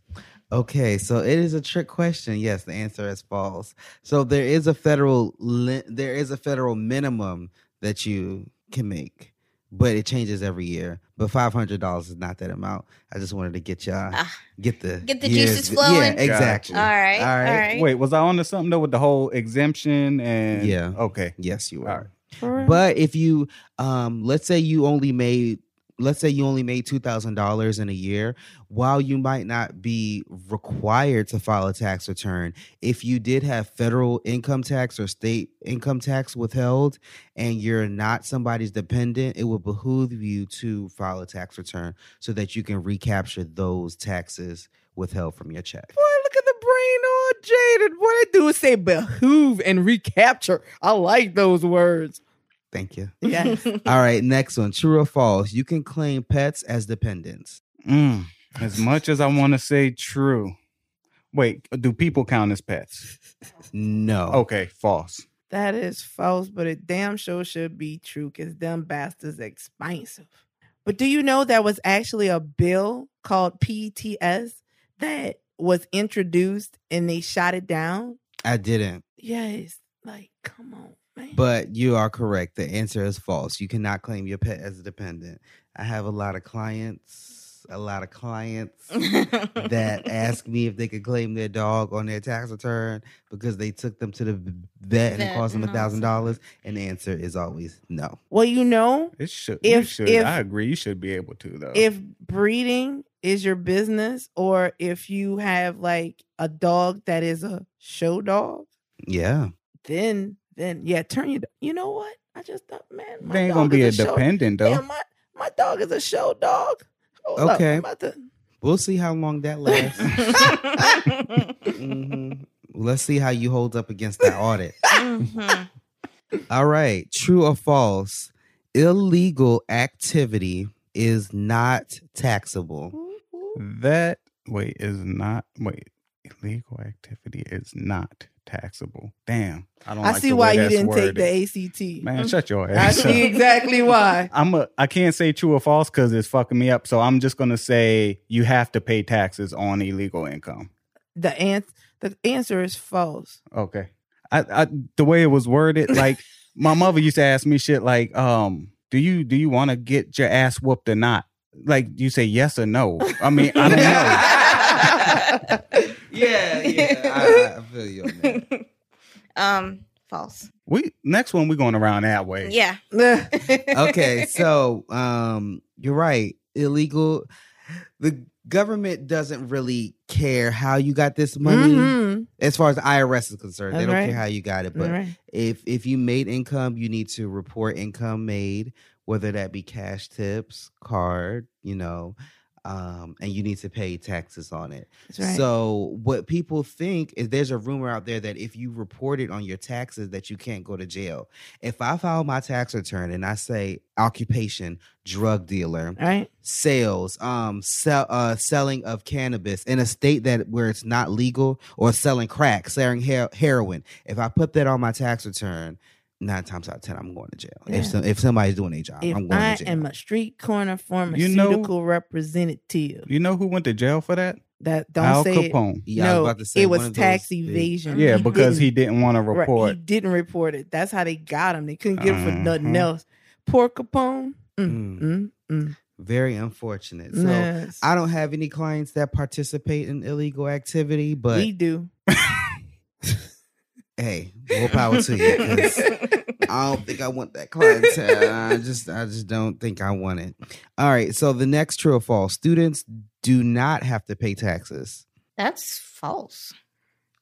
S6: Okay, so it is a trick question. Yes, the answer is false. So there is a federal li- there is a federal minimum that you can make, but it changes every year. But five hundred dollars is not that amount. I just wanted to get y'all
S3: Ah.
S6: get the
S3: Get the
S6: years-
S3: juices flowing.
S6: Yeah, exactly.
S3: All right.
S6: All
S3: All
S6: right.
S3: right.
S5: Wait, was I on to something though with the whole exemption and
S6: Yeah.
S5: Okay.
S6: Yes, you
S5: All
S6: are.
S5: right.
S6: But if you um let's say you only made let's say you only made $2000 in a year while you might not be required to file a tax return if you did have federal income tax or state income tax withheld and you're not somebody's dependent it would behoove you to file a tax return so that you can recapture those taxes withheld from your check
S4: Boy, look at the brain all jaded. What I do is say behoove and recapture. I like those words.
S6: Thank you
S4: Yes.
S6: all right next one true or false you can claim pets as dependents
S5: Mm, as much as I want to say true. Wait, do people count as pets?
S6: no
S5: Okay, false.
S4: that is false, but it damn sure should be true because them bastards expensive. But do you know there was actually a bill called PTS that was introduced and they shot it down?
S6: I didn't.
S4: Yes. Like, come on, man.
S6: But you are correct. The answer is false. You cannot claim your pet as a dependent. I have a lot of clients a lot of clients that ask me if they could claim their dog on their tax return because they took them to the vet and it cost them a
S3: uh-huh.
S6: thousand dollars. And the answer is always no.
S4: Well, you know,
S5: It should. you
S4: If-
S5: should.
S4: if-
S5: I agree. You should be able to though.
S4: if breeding is your business, or if you have like a dog that is a show dog,
S6: Yeah.
S4: then then yeah, turn your. You know what? I just thought, man, my
S5: they ain't
S4: dog
S5: gonna be a
S4: is show-
S5: dependent though.
S4: Yeah, my my dog is a show dog. Hold
S6: Okay.
S4: I'm to-
S6: We'll see how long that lasts. Mhm. Let's see how you hold up against that audit.
S3: Mhm.
S6: All right. True or false? Illegal activity is not taxable.
S5: That wait is not wait. Illegal activity is not taxable. Damn. I don't.
S4: I
S5: like
S4: see why you didn't
S5: worded.
S4: take the ACT.
S5: Man, shut your ass.
S4: I
S5: see
S4: exactly why.
S5: I'm a. I can't say true or false because it's fucking me up. So I'm just gonna say you have to pay taxes on illegal income.
S4: The answer the answer is false.
S5: Okay. I, I the way it was worded, like my mother used to ask me shit like, um, do you do you want to get your ass whooped or not? Like you say yes or no. I mean, I don't know.
S6: Yeah, yeah. I, I feel you on that.
S3: um, false.
S5: We next one we're going around that way.
S3: Yeah.
S6: okay, so um you're right. Illegal the government doesn't really care how you got this money
S4: Mhm.
S6: as far as the IRS is concerned. they don't
S4: right.
S6: care how you got it, but
S4: Right.
S6: if if you made income, you need to report income made, whether that be cash tips, card, you know, um, and you need to pay taxes on it.
S4: Right.
S6: So what people think is there's a rumor out there that if you report it on your taxes that you can't go to jail. If I file my tax return and I say occupation drug dealer,
S4: right.
S6: sales, um, sell, uh, selling of cannabis in a state that where it's not legal, or selling crack, selling her- heroin. If I put that on my tax return, nine times out of ten, I'm going to jail.
S4: Yeah.
S6: If some, if somebody's doing a job,
S4: If
S6: I'm going
S4: I
S6: to jail.
S4: I am a street corner
S5: You
S4: pharmaceutical
S5: know-
S4: representative,
S5: You know who went to jail for that?
S4: that don't
S5: Al
S4: say it.
S5: Capone.
S6: yeah, I
S4: no,
S6: was about to say
S4: it was
S6: of those
S4: tax evasion.
S5: Yeah,
S4: He
S5: because
S4: didn't-
S5: he didn't want to
S4: right,
S5: report.
S4: he didn't report it. That's how they got him. They couldn't get him for nothing
S5: Mhm.
S4: else. Poor Capone. Mm,
S6: Mm.
S4: mm, mm.
S6: Very unfortunate. So
S4: Yes.
S6: I don't have any clients that participate in illegal activity, but
S4: we do.
S6: hey, more power to you. I don't think I want that clientele. I just I just don't think I want it. All right. So the next true or false. Students do not have to pay taxes.
S3: That's false.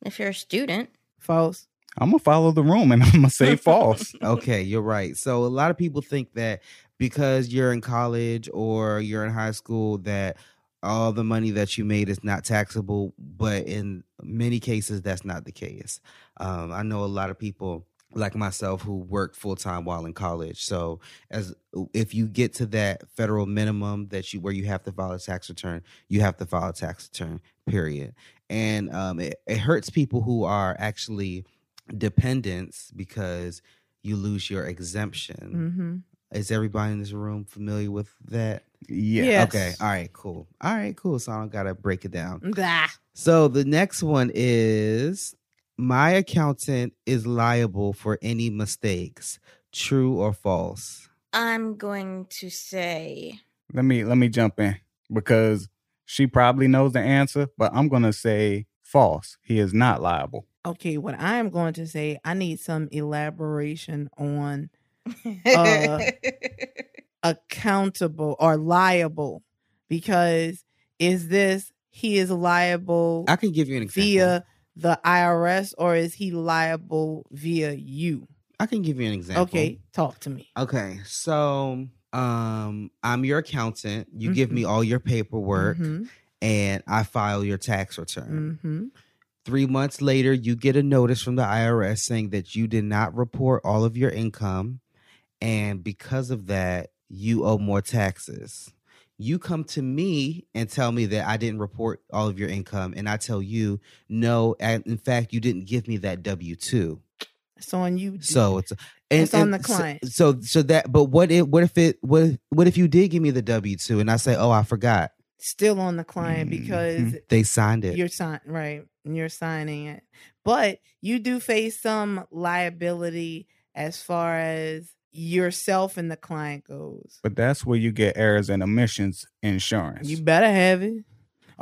S3: If you're a student,
S4: False.
S5: I'm gonna follow the room and I'm gonna say false.
S6: Okay, you're right. So a lot of people think that because you're in college or you're in high school that all the money that you made is not taxable, but in many cases that's not the case. Um, I know a lot of people like myself who work full time while in college. So as if you get to that federal minimum that you where you have to file a tax return, you have to file a tax return. Period. And um, it, it hurts people who are actually dependents because you lose your exemption.
S4: hmm
S6: Is everybody in this room familiar with that?
S5: Yeah.
S4: Yes.
S6: Okay. All right. Cool. All right. Cool. So I don't gotta break it down.
S4: Blah.
S6: So the next one is my accountant is liable for any mistakes. True or false?
S3: I'm going to say
S5: Let me let me jump in because she probably knows the answer, but I'm gonna say false. He is not liable.
S4: Okay, what I am going to say, I need some elaboration on Uh, accountable or liable because is this he is liable
S6: I can give you an example.
S4: via the IRS or is he liable via you?
S6: I can give you an example.
S4: Okay, talk to me.
S6: Okay. So um I'm your accountant. You give
S4: Mm-hmm.
S6: me all your paperwork
S4: Mhm,
S6: and I file your tax return.
S4: mhm.
S6: Three months later, you get a notice from the IRS saying that you did not report all of your income. And because of that, you owe more taxes. You come to me and tell me that I didn't report all of your income. And I tell you, no, and in fact, you didn't give me that W 2.
S4: It's on you. dude.
S6: So it's and,
S4: It's on
S6: and
S4: the client.
S6: So, so that but what if what if it what if, what if you did give me the W two and I say oh I forgot
S4: still on the client
S5: Mhm.
S4: because
S6: they signed it
S4: you're sign right you're signing it but you do face some liability as far as yourself and the client goes.
S5: But that's where you get errors and omissions insurance.
S4: You better have it.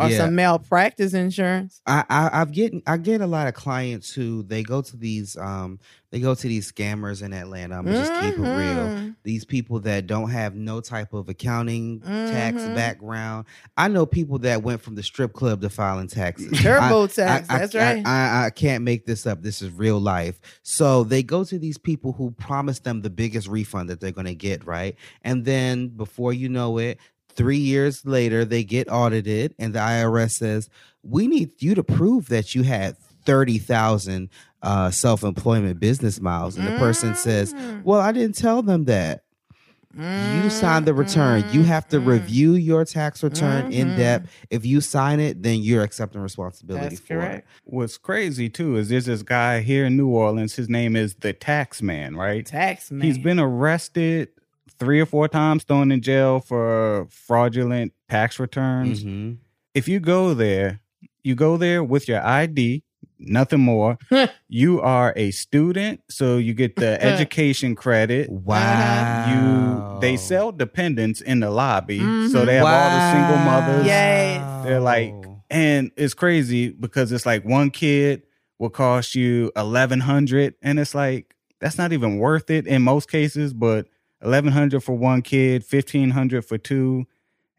S4: Or
S6: Yeah.
S4: some malpractice insurance.
S6: I, I I've get I get a lot of clients who they go to these um they go to these scammers in Atlanta. I'm just keep it real.
S4: Mhm.
S6: These people that don't have no type of accounting tax
S4: Mhm.
S6: background. I know people that went from the strip club to filing taxes.
S4: Turbo
S6: I-
S4: tax.
S6: I,
S4: that's
S6: I,
S4: right.
S6: I, I can't make this up. This is real life. So they go to these people who promise them the biggest refund that they're going to get, right? And then before you know it, three years later, they get audited, and the IRS says, "We need you to prove that you had thirty thousand uh, self-employment business miles." And the person says,
S4: Mm.
S6: "Well, I didn't tell them that." You signed the return. You have to
S4: Mhm.
S6: review your tax return in
S4: Mhm.
S6: depth. If you sign it, then you're accepting responsibility
S4: That's
S6: for it.
S5: What's crazy too is there's this guy here in New Orleans. His name is the Tax Man, right?
S4: Tax man.
S5: He's been arrested three or four times, thrown in jail for fraudulent tax returns.
S6: Mhm.
S5: If you go there, you go there with your ID, nothing more. you are a student, so you get the education credit.
S6: Wow.
S5: You they sell dependents in the lobby, so
S4: Mhm.
S5: they have all the single mothers.
S4: Yes.
S5: They're like, and it's crazy because it's like one kid will cost you eleven hundred, and it's like that's not even worth it in most cases. But eleven hundred for one kid, fifteen hundred for two,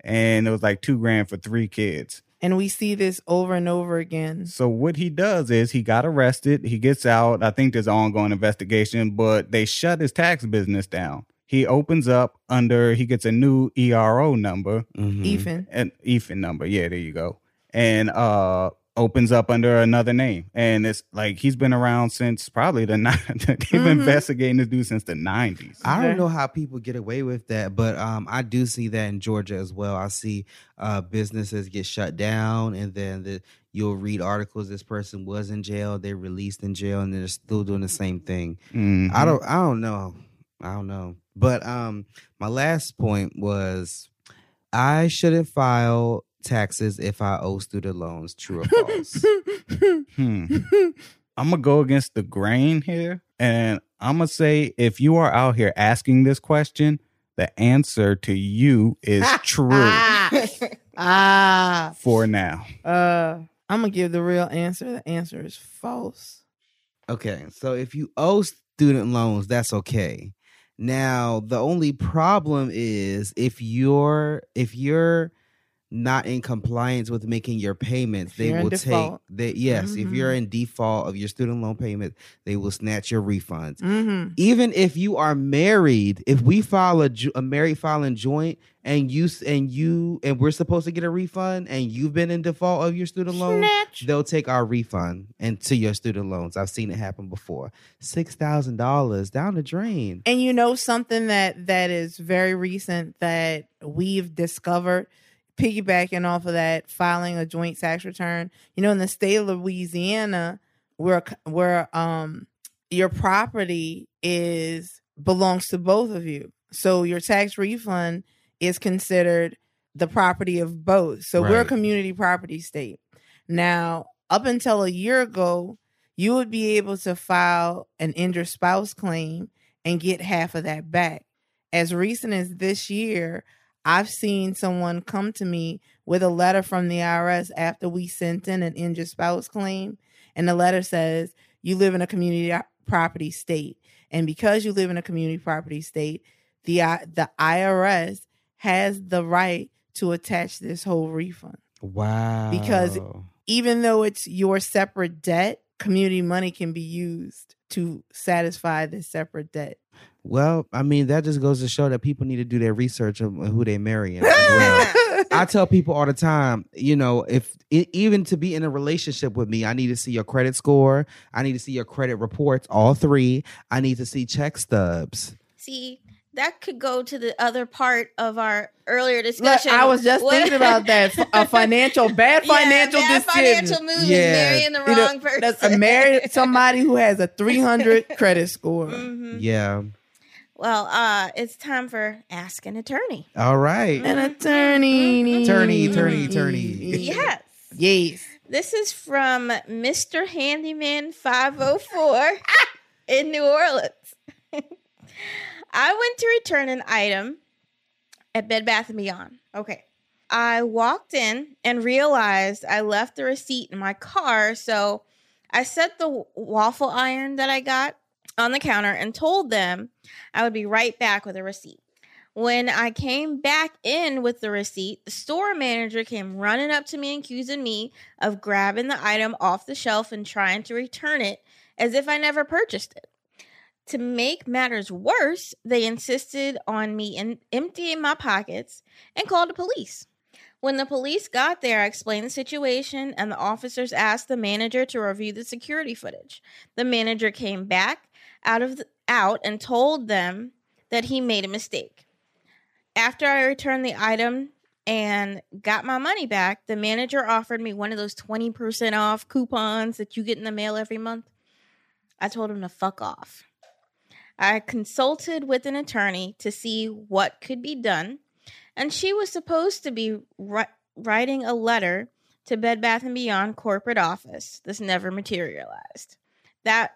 S5: and it was like two grand for three kids.
S4: and we see this over and over again.
S5: So what he does is he got arrested. He gets out. I think there's an ongoing investigation, but they shut his tax business down. He opens up under. He gets a new ERO number
S6: Mhm.
S4: EFIN.
S5: an EFIN number. Yeah, there you go. And uh opens up under another name. And it's like he's been around since probably the ni- they've been
S4: Mhm.
S5: investigating this dude since the nineties.
S6: I don't know how people get away with that, but um, I do see that in Georgia as well. I see uh, businesses get shut down, and then the, you'll read articles. This person was in jail, they released in jail, and they're still doing the same thing.
S5: Mm-hmm.
S6: I don't, I don't know, I don't know. But um, my last point was I shouldn't file taxes if I owe student loans. True or false?
S5: Hmm. I'm gonna go against the grain here, and I'm gonna say if you are out here asking this question, the answer to you is true
S4: ah,
S5: for now.
S4: Uh, I'm gonna give the real answer. The answer is false.
S6: Okay, so if you owe student loans, that's okay. Now, the only problem is if you're if you're not in compliance with making your payments,
S4: If
S6: they will take that. yes, if
S4: Mhm.
S6: you're in default of your student loan payment, they will snatch your refunds.
S4: Mm-hmm.
S6: Even if you are married, if we file a, a married filing joint and you and you and we're supposed to get a refund and you've been in default of your student loan,
S4: Snatch.
S6: they'll take our refund and to your student loans. I've seen it happen before. Six thousand dollars down the drain.
S4: And you know something that that is very recent that we've discovered, piggybacking off of that, filing a joint tax return. You know, in the state of Louisiana, where where um your property is belongs to both of you, so your tax refund is considered the property of both. So we're a community property state. Now, up until a year ago, you would be able to file an injured spouse claim and get half of that back. As recent as this year, I've seen someone come to me with a letter from the IRS after we sent in an injured spouse claim. And the letter says, You live in a community property state. And because you live in a community property state, the, uh, I- the IRS has the right to attach this whole refund.
S6: Wow.
S4: Because- Even though it's your separate debt, community money can be used to satisfy this separate debt.
S6: Well, I mean, that just goes to show that people need to do their research on who they marrying. as well. I tell people all the time, you know, if e- even to be in a relationship with me, I need to see your credit score. I need to see your credit reports, all three. I need to see check stubs.
S3: See, that could go to the other part of our earlier
S4: Look,
S3: discussion.
S4: I was just
S3: What-
S4: thinking about that. A financial, bad
S3: Yeah,
S4: financial
S3: bad
S4: decision.
S3: financial move
S6: Yeah.
S3: marrying the
S4: You know,
S3: wrong person.
S4: That's a married somebody who has a 300 credit score.
S3: Mhm.
S6: Yeah.
S3: Well, uh, it's time for Ask an Attorney.
S6: All right.
S4: An attorney.
S6: Attorney, attorney, attorney.
S3: Yes.
S4: Yes.
S3: This is from Mr. Handyman 504 in New Orleans. I went to return an item at Bed Bath and Beyond. Okay. I walked in and realized I left the receipt in my car, so I set the waffle iron that I got on the counter and told them I would be right back with a receipt. When I came back in with the receipt, the store manager came running up to me and accusing me of grabbing the item off the shelf and trying to return it as if I never purchased it. To make matters worse, they insisted on me in emptying my pockets and called the police. When the police got there, I explained the situation, and the officers asked the manager to review the security footage. The manager came back out of the, out and told them that he made a mistake. After I returned the item and got my money back, the manager offered me one of those 20% off coupons that you get in the mail every month. I told him to fuck off. I consulted with an attorney to see what could be done, and she was supposed to be ri- writing a letter to Bed Bath and Beyond corporate office. This never materialized. That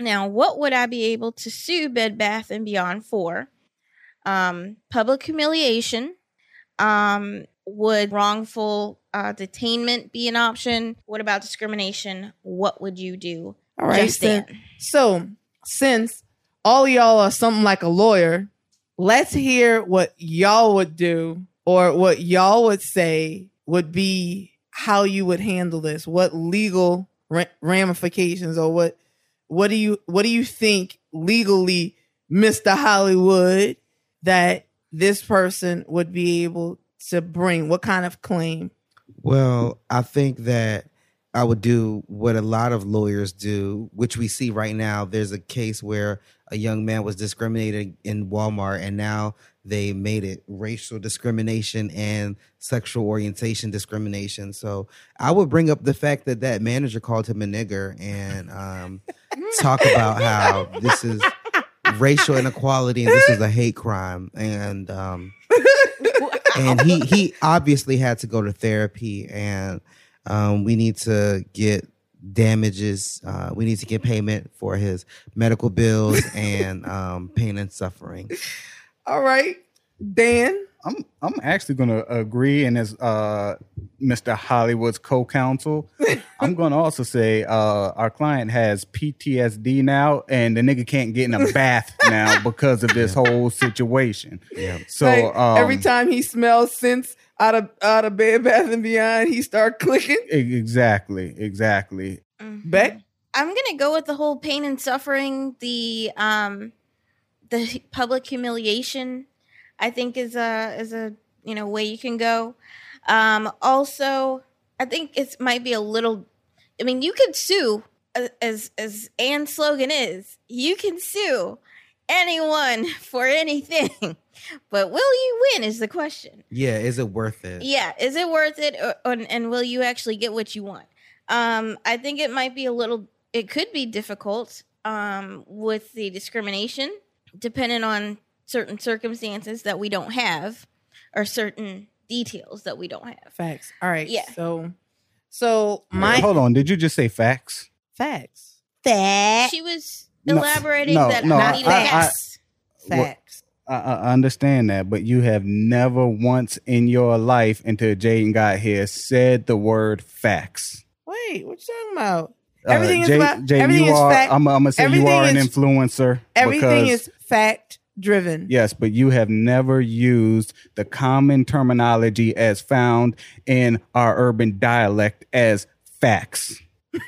S3: now, what would I be able to sue Bed Bath and Beyond for? Um, public humiliation. Um, would wrongful uh, detainment be an option? What about discrimination? What would you do?
S4: All right.
S3: Dan.
S4: So, since all y'all are something like a lawyer, let's hear what y'all would do or what y'all would say would be how you would handle this. What legal ra- ramifications or what what do you what do you think legally Mr. Hollywood that this person would be able to bring? What kind of claim?
S6: Well, I think that I would do what a lot of lawyers do, which we see right now. There's a case where a young man was discriminated in Walmart, and now they made it racial discrimination and sexual orientation discrimination. So I would bring up the fact that that manager called him a nigger and um, talk about how this is racial inequality and this is a hate crime. And um, and he he obviously had to go to therapy and um, we need to get damages uh, we need to get payment for his medical bills and um, pain and suffering
S4: All right. Dan.
S5: I'm I'm actually gonna agree, and as uh, Mr. Hollywood's co-counsel, I'm gonna also say uh, our client has PTSD now, and the nigga can't get in a bath now because of this whole situation.
S6: yeah
S5: So
S4: Like,
S5: um,
S4: every time he smells scents out of out of Bed Bath and Beyond, he start clicking.
S5: exactly, exactly.
S3: Mhm.
S4: Beck?
S3: I'm gonna go with the whole pain and suffering, the um, the public humiliation. I think is a is a you know way you can go. Um, also, I think it might be a little. I mean, you could sue as as Anne's slogan is. You can sue anyone for anything, but will you win? Is the question.
S6: yeah is it worth it
S3: Yeah, is it worth it, or, or, and will you actually get what you want? Um, I think it might be a little. It could be difficult um, with the discrimination, depending on certain circumstances that we don't have, or certain details that we don't have.
S4: Facts. All right.
S3: Yeah.
S4: So, so my
S5: Hold on, did you just say facts?
S4: facts.
S3: That she was
S5: No,
S3: elaborating
S5: no,
S3: that
S5: no,
S3: I
S4: I-
S3: needed
S5: I-
S3: facts.
S4: Facts.
S5: I, I understand that, but you have never once in your life until Jayden got here said the word facts.
S4: Wait, what you talking about?
S5: Uh,
S4: Everything is
S5: Jay-
S4: about-
S5: Jayden,
S4: everything
S5: you
S4: is
S5: are,
S4: fact-
S5: I'm, I'm gonna say you
S4: everything
S5: are an influencer.
S4: Everything
S5: because-
S4: is fact driven.
S5: Yes, but you have never used the common terminology as found in our urban dialect as facts.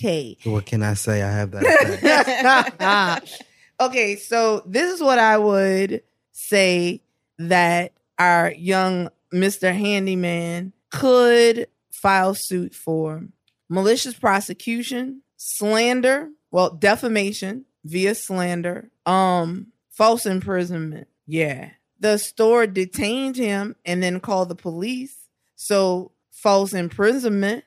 S4: Okay.
S6: what can i say i have that
S4: okay, so this is what I would say that our young Mr. Handyman could file suit for malicious prosecution, slander, well, defamation via slander, um, false imprisonment. Yeah. The store detained him and then called the police. So false imprisonment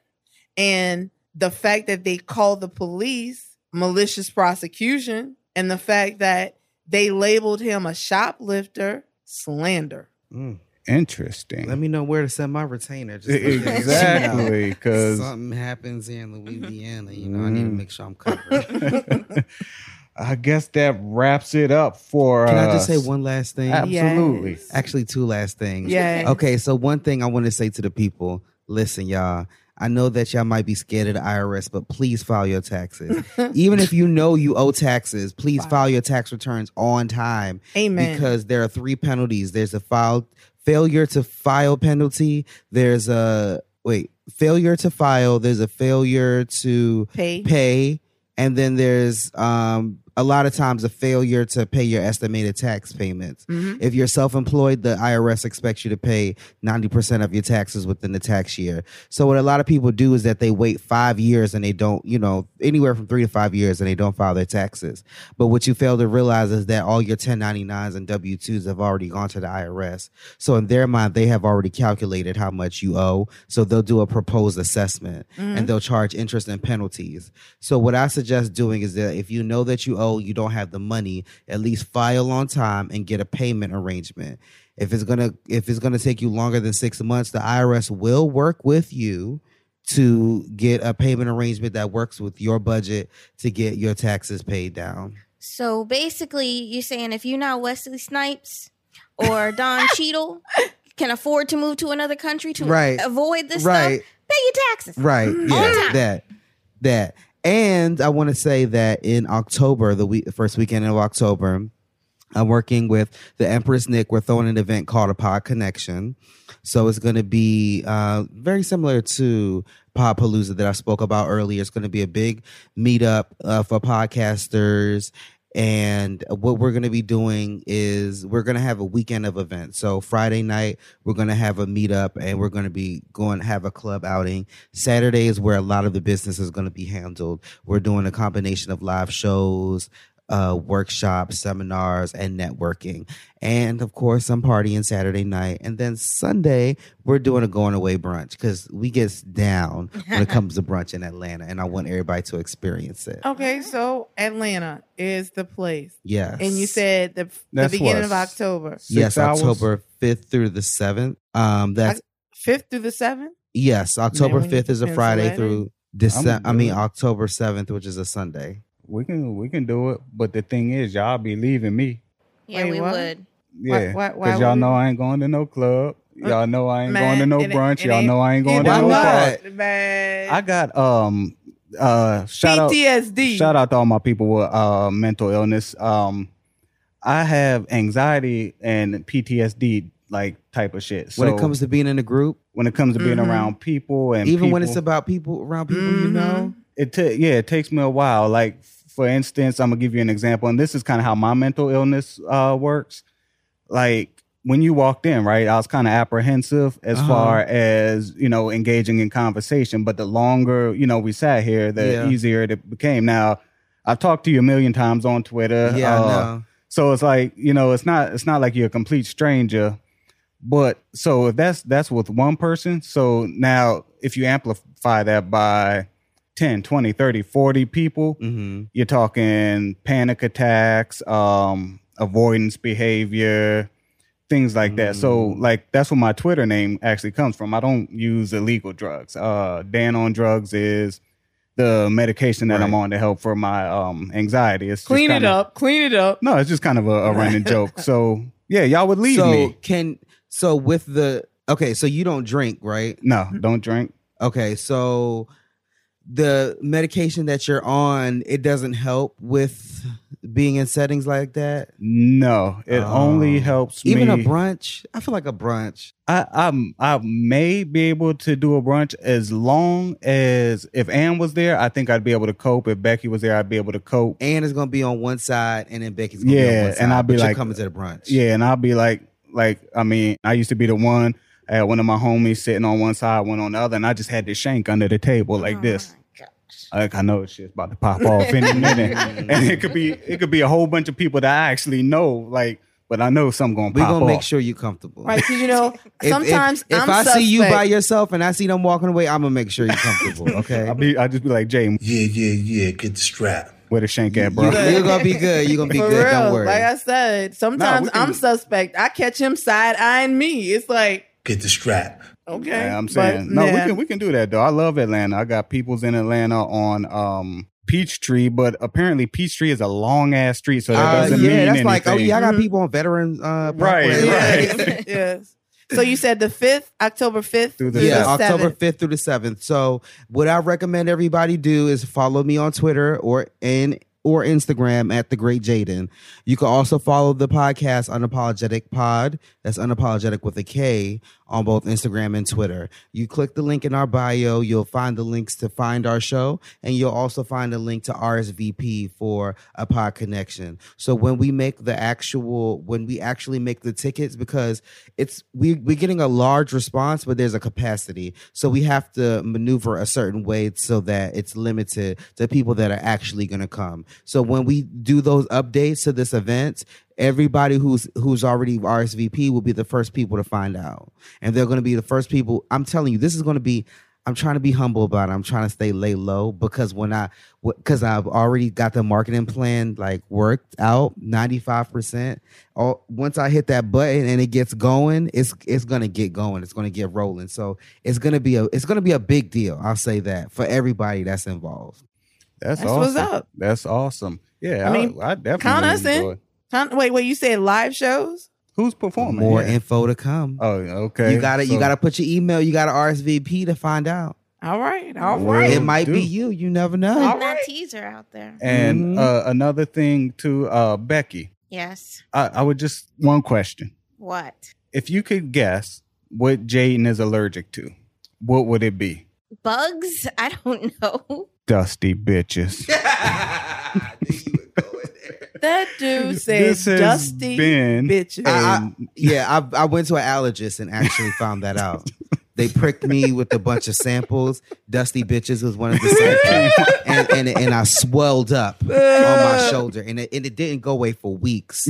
S4: and the fact that they called the police malicious prosecution and the fact that they labeled him a shoplifter slander
S6: Mm.
S5: Interesting.
S6: let me know where to send my retainer just in case, you know,
S5: exactly, because
S6: something happens here in louisiana you know i need to make sure i'm covered
S5: uh, I guess that wraps it up for
S6: Can
S5: us.
S6: I just say one last thing?
S5: Absolutely.
S4: Yes.
S6: Actually, two last things.
S4: Yeah.
S6: Okay, so one thing I want to say to the people listen, y'all. I know that y'all might be scared of the IRS, but please file your taxes. Even if you know you owe taxes, please file your tax returns on time.
S4: Amen.
S6: Because there are three penalties. There's a file failure to file penalty. There's a wait, failure to file, there's a failure to
S4: Pay.
S6: pay, and then there's um a lot of times a failure to pay your estimated tax payments.
S4: Mhm.
S6: If you're self-employed, the IRS expects you to pay 90% of your taxes within the tax year. So what a lot of people do is that they wait 5 years and they don't, you know, anywhere from 3 to 5 years and they don't file their taxes. But what you fail to realize is that all your 1099s and W2s have already gone to the IRS. So in their mind they have already calculated how much you owe. So they'll do a proposed assessment and they'll charge interest and penalties. So what I suggest doing is that if you know that you owe, Oh, you don't have the money, at least file on time and get a payment arrangement. If it's gonna if it's gonna take you longer than six months, the IRS will work with you to get a payment arrangement that works with your budget to get your taxes paid down.
S3: So basically, you're saying if you're not Wesley Snipes or Don Cheadle, can afford to move to another country to
S6: Right.
S3: avoid this
S6: Right.
S3: stuff, pay your taxes.
S6: Right. Yeah. That. That. And I want to say that in October, the week, first weekend of October, I'm working with the Empress Nick. We're throwing an event called a Pod Connection. So it's going to be uh, very similar to Podpalooza that I spoke about earlier. It's going to be a big meetup uh, for podcasters. And what we're going to be doing is we're going to have a weekend of events. So Friday night, we're going to have a meetup and we're going to be going to have a club outing. Saturday is where a lot of the business is going to be handled. We're doing a combination of live shows, uh, workshops, seminars, and networking. And of course, I'm partying Saturday night. And then Sunday, we're doing a going away brunch because we get down when it comes to brunch in Atlanta. And I want everybody to experience it.
S4: Okay, so Atlanta is the place.
S6: Yes.
S4: And you said the, the beginning
S5: what,
S4: of October.
S5: Six
S6: yes,
S5: hours?
S6: October 5th through the 7th. Um, that's,
S4: 5th through the 7th?
S6: yes, October 5th is a Friday through December. I mean, October 7th, which is a Sunday.
S5: We can we can do it, but the thing is, y'all be leaving me.
S3: Yeah,
S4: Wait,
S3: we
S4: what?
S3: would.
S5: Yeah,
S4: why- why
S5: because y'all
S4: would
S5: know? I ain't going to no club. Y'all know I ain't
S4: Man,
S5: going to no brunch.
S4: it
S5: Y'all know I ain't going to no
S6: not?
S5: party.
S4: Man.
S5: I got um uh shout out
S4: PTSD.
S5: shout out to all my people with uh mental illness. Um, I have anxiety and PTSD like type of shit. So
S6: when it comes to being in a group,
S5: when it comes to being
S4: Mhm.
S5: around people and
S6: even when it's about people around people you
S4: Mhm.
S6: know.
S5: it ta- yeah it takes me a while like for instance i'm gonna give you an example and this is kind of how my mental illness uh works like when you walked in right i was kind of apprehensive as
S6: Uh-huh.
S5: far as you know engaging in conversation but the longer you know we sat here the
S6: Yeah.
S5: easier it became now i've talked to you a million times on twitter
S6: Yeah,
S5: uh,
S6: I know.
S5: so it's like you know it's not it's not like you're a complete stranger but so if that's that's with one person so now if you amplify that by 10 20 30 40 people
S6: Mm-hmm.
S5: you're talking panic attacks um avoidance behavior things like that so
S6: Mm.
S5: like that's where my twitter name actually comes from i don't use illegal drugs uh dan on drugs is the medication that i'm on to help for my um anxiety it's
S4: Clean it
S5: kinda-
S4: up. Clean it up.
S5: no, it's just kind of a, a running joke. So yeah, y'all would leave
S6: so
S5: me.
S6: can so with the okay, so you don't drink, right?
S5: No, don't drink.
S6: Okay, so the medication that you're on, it doesn't help with being in settings like that.
S5: No, it oh. only
S6: Oh.
S5: helps
S6: Even
S5: me.
S6: a brunch, I feel like a brunch.
S5: I, I'm I may be able to do a brunch as long as if Ann was there, I think I'd be able to cope. If Becky was there, I'd be able to cope.
S6: Anne is gonna be on one side, and then Becky's gonna be on
S5: Yeah,
S6: one
S5: and. I'll be like-
S6: coming to the brunch.
S5: Yeah, and I'll be like, like I mean, I used to be the one. I had one of my homies sitting on one side, one on the other, and I just had the shank under the table like oh this. Like I know shit's about to pop off any minute, and it could be it could be a whole bunch of people that I actually know, like, but I know something gonna
S6: we're
S5: pop
S6: gonna
S5: off.
S6: make sure you're comfortable.
S4: Right, because you know,
S6: If- if-
S4: sometimes
S6: if,
S4: I'm
S6: I see you by yourself and I see them walking away, I'm gonna make sure you're comfortable. Okay,
S5: I'll be I just be like Jay,
S2: Yeah, yeah, yeah. Get the strap.
S5: where the shank at, bro?
S6: you, are gonna be good. You're gonna be
S4: For
S6: good.
S4: real,
S6: Don't worry.
S4: like I said, sometimes
S5: we can-
S4: I'm suspect. I catch him side eyeing me. It's like,
S2: Get the strap.
S4: okay,
S5: Yeah, I'm
S4: but
S5: saying no. We can we can do that though. I love Atlanta. I got peoples in Atlanta on um Peachtree, but apparently Peachtree is a long ass street, so that
S6: Uh,
S5: doesn't mean anything.
S6: yeah,
S5: mean
S6: that's
S5: anything.
S6: like, oh yeah, I got people on veteran uh
S5: Right,
S6: Parkway.
S5: right.
S4: yes. So you said the fifth, October fifth
S5: Through the
S4: through
S6: yeah,
S5: seventh.
S6: October 5th through the 7th. So, what I recommend everybody do is follow me on Twitter or in or Instagram at the Great Jayden. You can also follow the podcast Unapologetic Pod. That's unapologetic with a K on both Instagram and Twitter. You click the link in our bio, you'll find the links to find our show, and you'll also find a link to RSVP for a pod connection. So when we make the actual, when we actually make the tickets, because it's we we're getting a large response, but there's a capacity, so we have to maneuver a certain way so that it's limited to people that are actually going to come. So when we do those updates to this event, everybody who's who's already RSVP will be the first people to find out, and they're going to be the first people. I'm telling you, this is going to be. I'm trying to be humble about it. I'm trying to stay lay low because when I, because I've already got the marketing plan like worked out, 95 percent. All once I hit that button and it gets going, it's it's gonna get going. It's gonna get rolling. So it's gonna be a it's gonna be a big deal. I'll say that for everybody that's involved.
S5: That's,
S4: That's
S5: awesome.
S4: what's up.
S5: That's awesome. Yeah,
S4: I mean,
S5: I, I definitely
S4: count us in.
S5: enjoy it.
S4: Huh? Wait, wait, you said live shows?
S5: Who's performing?
S6: More
S5: Yeah.
S6: info to come.
S5: Oh, okay.
S6: you gotta you gotta put your email. You gotta RSVP to find out.
S4: All right, all
S5: Well,
S4: right.
S6: It might
S5: do.
S6: be you. You never know.
S4: All
S3: that
S4: right.
S3: teaser out there.
S5: And
S6: Mhm.
S5: uh, another thing to uh, Becky,
S3: Yes.
S5: I, I would just one question:
S3: What?
S5: If you could guess what Jayden is allergic to, what would it be?
S3: Bugs? I don't know.
S5: Dusty bitches.
S4: That dude said
S5: This has
S4: dusty
S5: been
S4: bitches.
S6: I- yeah, I, I went to an allergist and actually found that out. They pricked me with a bunch of samples. Dusty bitches was one of the samples, and, and and I swelled up on my shoulder, and it, and it didn't go away for weeks,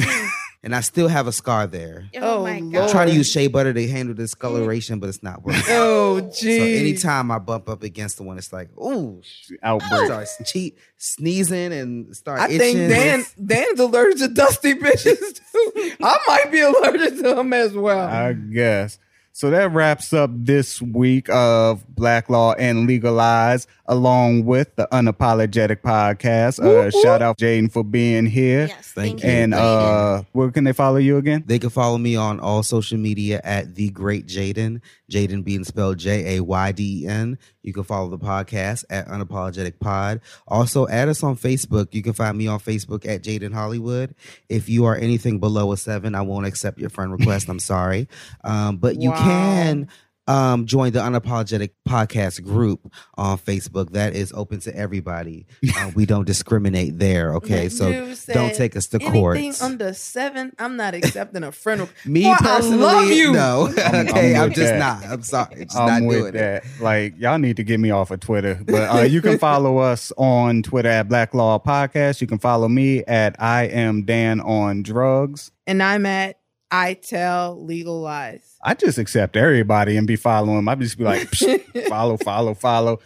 S6: and I still have a scar there.
S3: Oh,
S4: Oh,
S3: my god.
S6: I'm trying to use shea butter to handle the discoloration, but it's not working.
S4: oh,
S6: So
S4: geez.
S6: anytime I bump up against the one, it's like, ooh,
S5: outbreak.
S6: start cheat, sneezing and start
S4: I
S6: itching.
S4: think Dan Dan's allergic to dusty bitches too. I might be allergic to them as well.
S5: I guess. So that wraps up this week of Black Law and Legalize, along with the Unapologetic podcast. Uh,
S4: Whoop, whoop.
S5: shout out Jayden for being here.
S3: Yes.
S6: Thank
S3: Thank,
S6: you.
S3: you.
S5: And uh, where can they follow you again?
S6: They can follow me on all social media at the Great Jayden. Jayden being spelled J A Y D E N. You can follow the podcast at Unapologetic Pod. Also, add us on Facebook. You can find me on Facebook at Jayden Hollywood. If you are anything below a seven, I won't accept your friend request. I'm sorry, um, but you
S4: Wow.
S6: Can um, join the Unapologetic Podcast group on Facebook. That is open to everybody. Uh, we don't discriminate there. Okay,
S4: That
S6: so don't take us to
S4: Anything
S6: court.
S4: under seven, I'm not accepting a friend. request.
S6: Me
S4: Boy, I
S6: personally,
S4: love you.
S6: no.
S5: I'm
S6: okay, I'm,
S5: with
S6: just
S5: that.
S6: not. I'm sorry, just
S5: I'm
S6: not
S5: with
S6: doing it.
S5: that. Like, y'all need to get me off of Twitter. But uh, you can follow us on Twitter at Black Law Podcast. You can follow me at I am Dan on drugs.
S4: And I'm at I tell legal lies.
S5: I just accept everybody and be following. I just be like, follow, follow, follow.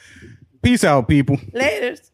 S5: Peace out, people.
S4: Laters.